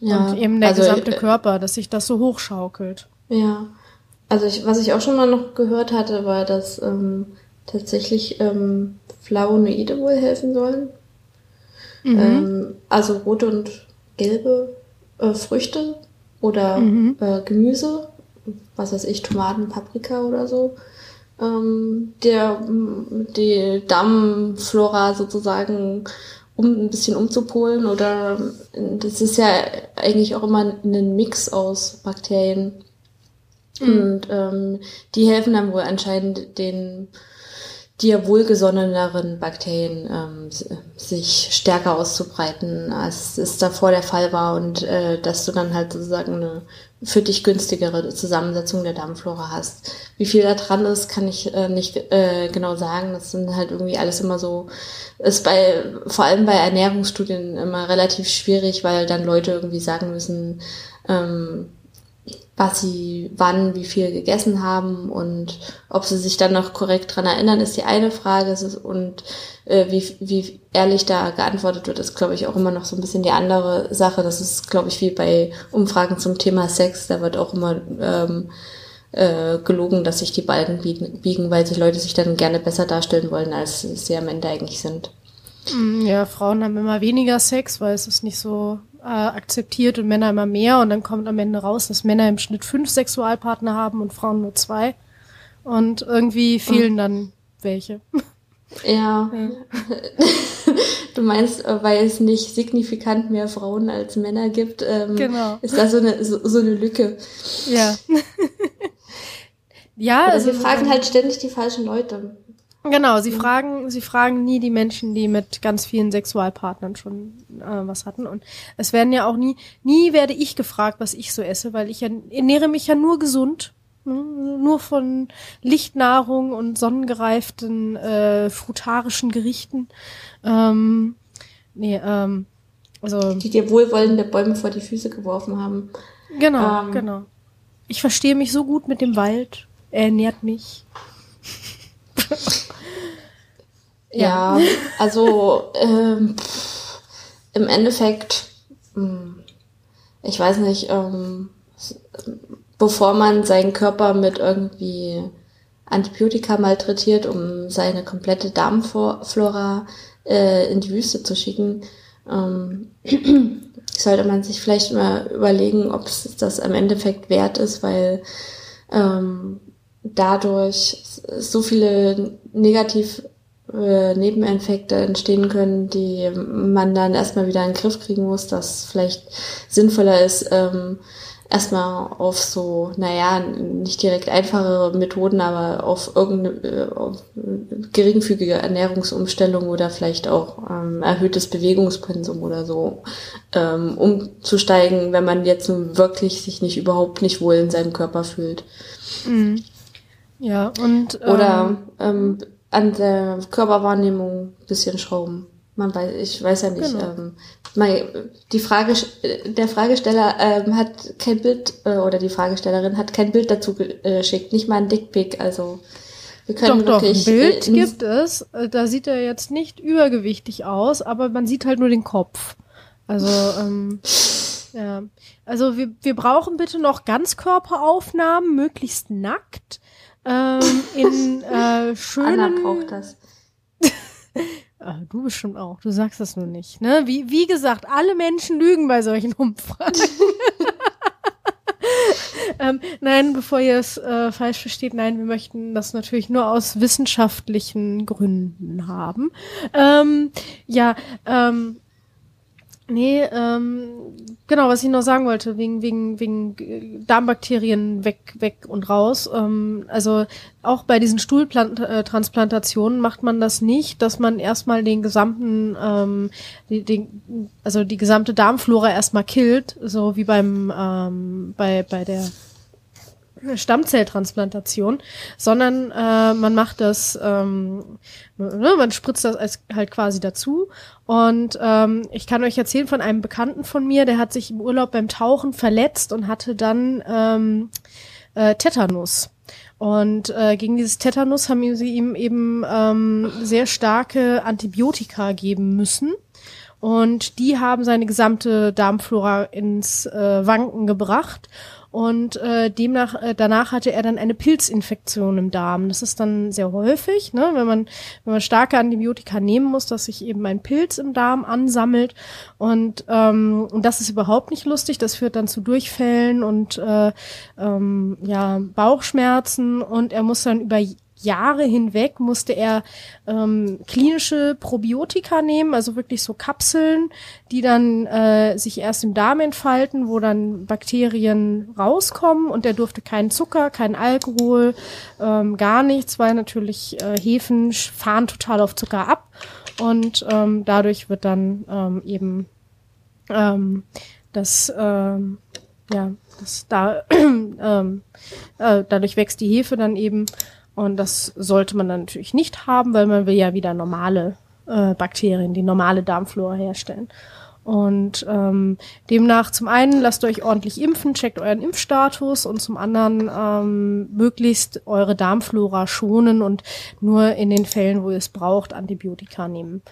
Ja, und eben der also, gesamte äh, Körper, dass sich das so hochschaukelt. Ja, also ich, was ich auch schon mal noch gehört hatte, war, dass ähm, tatsächlich ähm, Flavonoide wohl helfen sollen. Mhm. Ähm, also rote und gelbe äh, Früchte oder mhm. äh, Gemüse, was weiß ich, Tomaten, Paprika oder so ähm, der, die Darmflora sozusagen um ein bisschen umzupolen oder das ist ja eigentlich auch immer ein Mix aus Bakterien. Mhm. Und ähm, die helfen dann wohl anscheinend den dir wohlgesonneneren Bakterien ähm, sich stärker auszubreiten, als es davor der Fall war und äh, dass du dann halt sozusagen eine für dich günstigere Zusammensetzung der Darmflora hast. Wie viel da dran ist, kann ich äh, nicht äh, genau sagen. Das sind halt irgendwie alles immer so, ist bei, vor allem bei Ernährungsstudien immer relativ schwierig, weil dann Leute irgendwie sagen müssen, ähm, was sie wann wie viel gegessen haben und ob sie sich dann noch korrekt dran erinnern, ist die eine Frage. Und äh, wie, wie ehrlich da geantwortet wird, ist, glaube ich, auch immer noch so ein bisschen die andere Sache. Das ist, glaube ich, wie bei Umfragen zum Thema Sex. Da wird auch immer ähm, äh, gelogen, dass sich die Balken biegen, weil sich Leute sich dann gerne besser darstellen wollen, als sie am Ende eigentlich sind. Mm, ja, Frauen haben immer weniger Sex, weil es ist nicht so äh, akzeptiert und Männer immer mehr und dann kommt am Ende raus, dass Männer im Schnitt fünf Sexualpartner haben und Frauen nur zwei. Und irgendwie fehlen dann welche. Ja. du meinst, äh, weil es nicht signifikant mehr Frauen als Männer gibt, ähm, genau. ist da so eine, so, so eine Lücke. Ja. ja, Oder also. Sie fragen halt ständig die falschen Leute. Genau, sie fragen, sie fragen nie die Menschen, die mit ganz vielen Sexualpartnern schon äh, was hatten. Und es werden ja auch nie, nie werde ich gefragt, was ich so esse, weil ich ja, ernähre mich ja nur gesund. Ne? Nur von Lichtnahrung und sonnengereiften äh, frutarischen Gerichten. Ähm, nee, ähm, also. Die dir wohlwollende Bäume vor die Füße geworfen haben. Genau, ähm, genau. Ich verstehe mich so gut mit dem Wald. Er ernährt mich. ja, also ähm, im Endeffekt, hm, ich weiß nicht, ähm, bevor man seinen Körper mit irgendwie Antibiotika malträtiert, um seine komplette Darmflora äh, in die Wüste zu schicken, ähm, sollte man sich vielleicht mal überlegen, ob es das im Endeffekt wert ist, weil ähm, dadurch so viele negativ äh, Nebeneffekte entstehen können, die man dann erstmal wieder in den Griff kriegen muss, dass vielleicht sinnvoller ist, ähm, erstmal auf so, naja, nicht direkt einfache Methoden, aber auf irgendeine äh, auf geringfügige Ernährungsumstellung oder vielleicht auch ähm, erhöhtes Bewegungspensum oder so ähm, umzusteigen, wenn man jetzt nun wirklich sich nicht überhaupt nicht wohl in seinem Körper fühlt. Mhm. Ja, und. Ähm, Oder ähm, an der Körperwahrnehmung bisschen schrauben. Man weiß, ich weiß ja nicht. Genau. Ähm, mein, die Frage, der Fragesteller ähm, hat kein Bild äh, oder die Fragestellerin hat kein Bild dazu geschickt, nicht mal ein Dickpick. Also wir können doch, wirklich. Doch, ein Bild äh, gibt es. Äh, da sieht er jetzt nicht übergewichtig aus, aber man sieht halt nur den Kopf. Also ähm, ja, also wir, wir brauchen bitte noch Ganzkörperaufnahmen, möglichst nackt ähm, in äh, schönen. Anna braucht das. ah, du bestimmt auch. Du sagst das nur nicht. Ne? Wie, wie gesagt, alle Menschen lügen bei solchen Umfragen. ähm, nein, bevor ihr es äh, falsch versteht, nein, wir möchten das natürlich nur aus wissenschaftlichen Gründen haben. Ähm, ja, ähm, Nee, ähm, genau, was ich noch sagen wollte, wegen, wegen, wegen Darmbakterien weg, weg und raus. Ähm, also auch bei diesen Stuhltransplantationen macht man das nicht, dass man erstmal den gesamten, ähm, die, den, also die gesamte Darmflora erstmal killt, so wie beim ähm, bei, bei der Stammzelltransplantation, sondern äh, man macht das, ähm, ne, man spritzt das als halt quasi dazu. Und ähm, ich kann euch erzählen von einem Bekannten von mir, der hat sich im Urlaub beim Tauchen verletzt und hatte dann ähm, äh, Tetanus. Und äh, gegen dieses Tetanus haben sie ihm eben ähm, sehr starke Antibiotika geben müssen. Und die haben seine gesamte Darmflora ins äh, Wanken gebracht. Und äh, demnach, äh, danach hatte er dann eine Pilzinfektion im Darm. Das ist dann sehr häufig, ne? wenn man wenn man starke Antibiotika nehmen muss, dass sich eben ein Pilz im Darm ansammelt. Und, ähm, und das ist überhaupt nicht lustig. Das führt dann zu Durchfällen und äh, ähm, ja Bauchschmerzen. Und er muss dann über Jahre hinweg musste er ähm, klinische Probiotika nehmen, also wirklich so Kapseln, die dann äh, sich erst im Darm entfalten, wo dann Bakterien rauskommen und er durfte keinen Zucker, keinen Alkohol, ähm, gar nichts, weil natürlich äh, Hefen fahren total auf Zucker ab und ähm, dadurch wird dann ähm, eben ähm, das ähm, ja das da ähm, äh, dadurch wächst die Hefe dann eben und das sollte man dann natürlich nicht haben, weil man will ja wieder normale äh, Bakterien, die normale Darmflora herstellen. Und ähm, demnach zum einen lasst euch ordentlich impfen, checkt euren Impfstatus und zum anderen ähm, möglichst eure Darmflora schonen und nur in den Fällen, wo ihr es braucht, Antibiotika nehmen.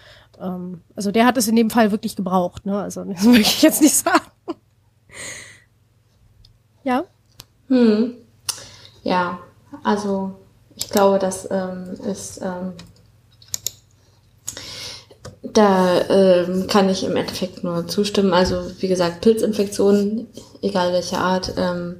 Ähm, also der hat es in dem Fall wirklich gebraucht, ne? Also das will ich jetzt nicht sagen. ja? Hm. Ja, also ich glaube, das ähm, ist, ähm, da ähm, kann ich im Endeffekt nur zustimmen. Also wie gesagt, Pilzinfektionen, egal welche Art, ähm,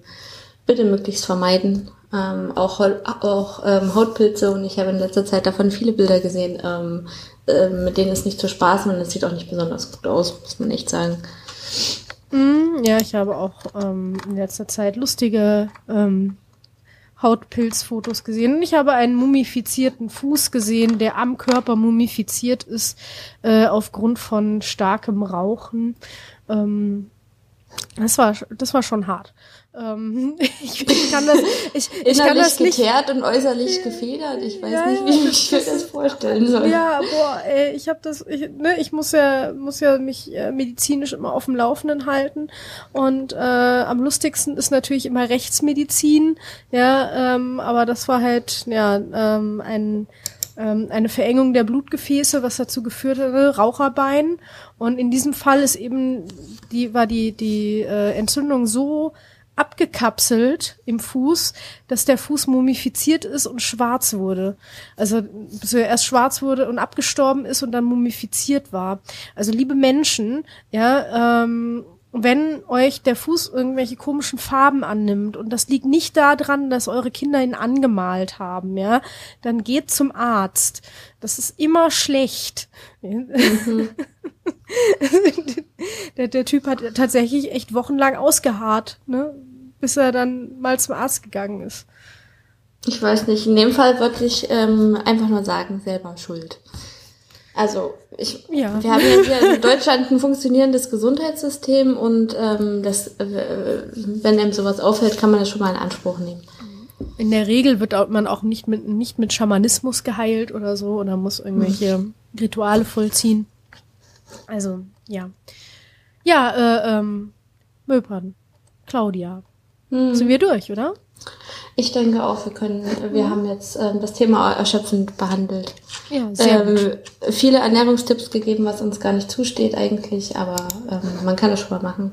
bitte möglichst vermeiden. ähm, auch, auch ähm, Hautpilze und ich habe in letzter Zeit davon viele Bilder gesehen, ähm, äh, mit denen es nicht zu spaßen und es sieht auch nicht besonders gut aus, muss man echt sagen. Mm, ja, ich habe auch ähm, in letzter Zeit lustige ähm, Hautpilzfotos gesehen. Und ich habe einen mumifizierten Fuß gesehen, der am Körper mumifiziert ist, äh, aufgrund von starkem Rauchen. Ähm, das war, das war schon hart. Ähm, ich, ich, kann das, ich, ich kann das nicht. geteert und äußerlich gefedert. Ich weiß ja, nicht, wie ich mir das vorstellen soll. Ja, boah, ey, ich habe das, ich, ne, ich muss ja, muss ja mich äh, medizinisch immer auf dem Laufenden halten. Und äh, am lustigsten ist natürlich immer Rechtsmedizin. Ja, ähm, aber das war halt ja ähm, ein ähm, eine Verengung der Blutgefäße, was dazu geführt hat, Raucherbein. Und in diesem Fall ist eben die war die die äh, Entzündung so abgekapselt im Fuß, dass der Fuß mumifiziert ist und schwarz wurde. Also bis er erst schwarz wurde und abgestorben ist und dann mumifiziert war. Also liebe Menschen, ja, ähm, wenn euch der Fuß irgendwelche komischen Farben annimmt und das liegt nicht daran, dass eure Kinder ihn angemalt haben, ja, dann geht zum Arzt. Das ist immer schlecht. Mhm. der, der Typ hat tatsächlich echt wochenlang ausgeharrt, ne? Bis er dann mal zum Arzt gegangen ist. Ich weiß nicht, in dem Fall würde ich ähm, einfach nur sagen, selber schuld. Also ich, ja. wir haben ja hier in Deutschland ein funktionierendes Gesundheitssystem und ähm, das, äh, wenn einem sowas auffällt, kann man das schon mal in Anspruch nehmen. In der Regel wird man auch nicht mit, nicht mit Schamanismus geheilt oder so oder muss irgendwelche Rituale vollziehen. Also, ja. Ja, äh, ähm, Möpern. Claudia. Hm. Sind wir durch, oder? Ich denke auch, wir können, wir ja. haben jetzt ähm, das Thema erschöpfend behandelt. Ja, sehr ähm, gut. Viele Ernährungstipps gegeben, was uns gar nicht zusteht eigentlich, aber ähm, man kann das schon mal machen.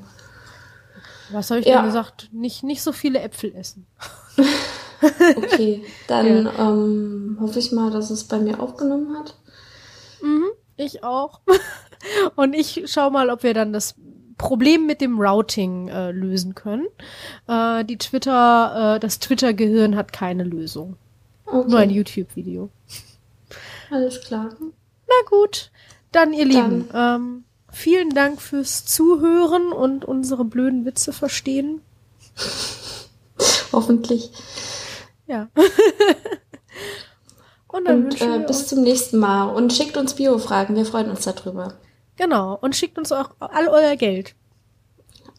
Was habe ich ja. denn gesagt? Nicht, nicht so viele Äpfel essen. okay, dann ja. ähm, hoffe ich mal, dass es bei mir aufgenommen hat. Mhm, ich auch. Und ich schau mal, ob wir dann das Problem mit dem Routing äh, lösen können. Äh, die Twitter, äh, das Twitter-Gehirn hat keine Lösung. Okay. Nur ein YouTube-Video. Alles klar. Na gut, dann ihr dann. Lieben, ähm, vielen Dank fürs Zuhören und unsere blöden Witze verstehen. Hoffentlich. Ja. und dann und, äh, bis zum nächsten Mal. Und schickt uns Bio-Fragen, wir freuen uns darüber. Genau. Und schickt uns auch all euer Geld.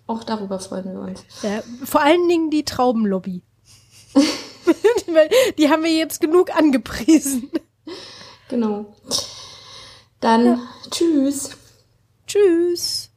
Auch darüber freuen wir uns. Ja, vor allen Dingen die Traubenlobby. die haben wir jetzt genug angepriesen. Genau. Dann ja. tschüss. Tschüss.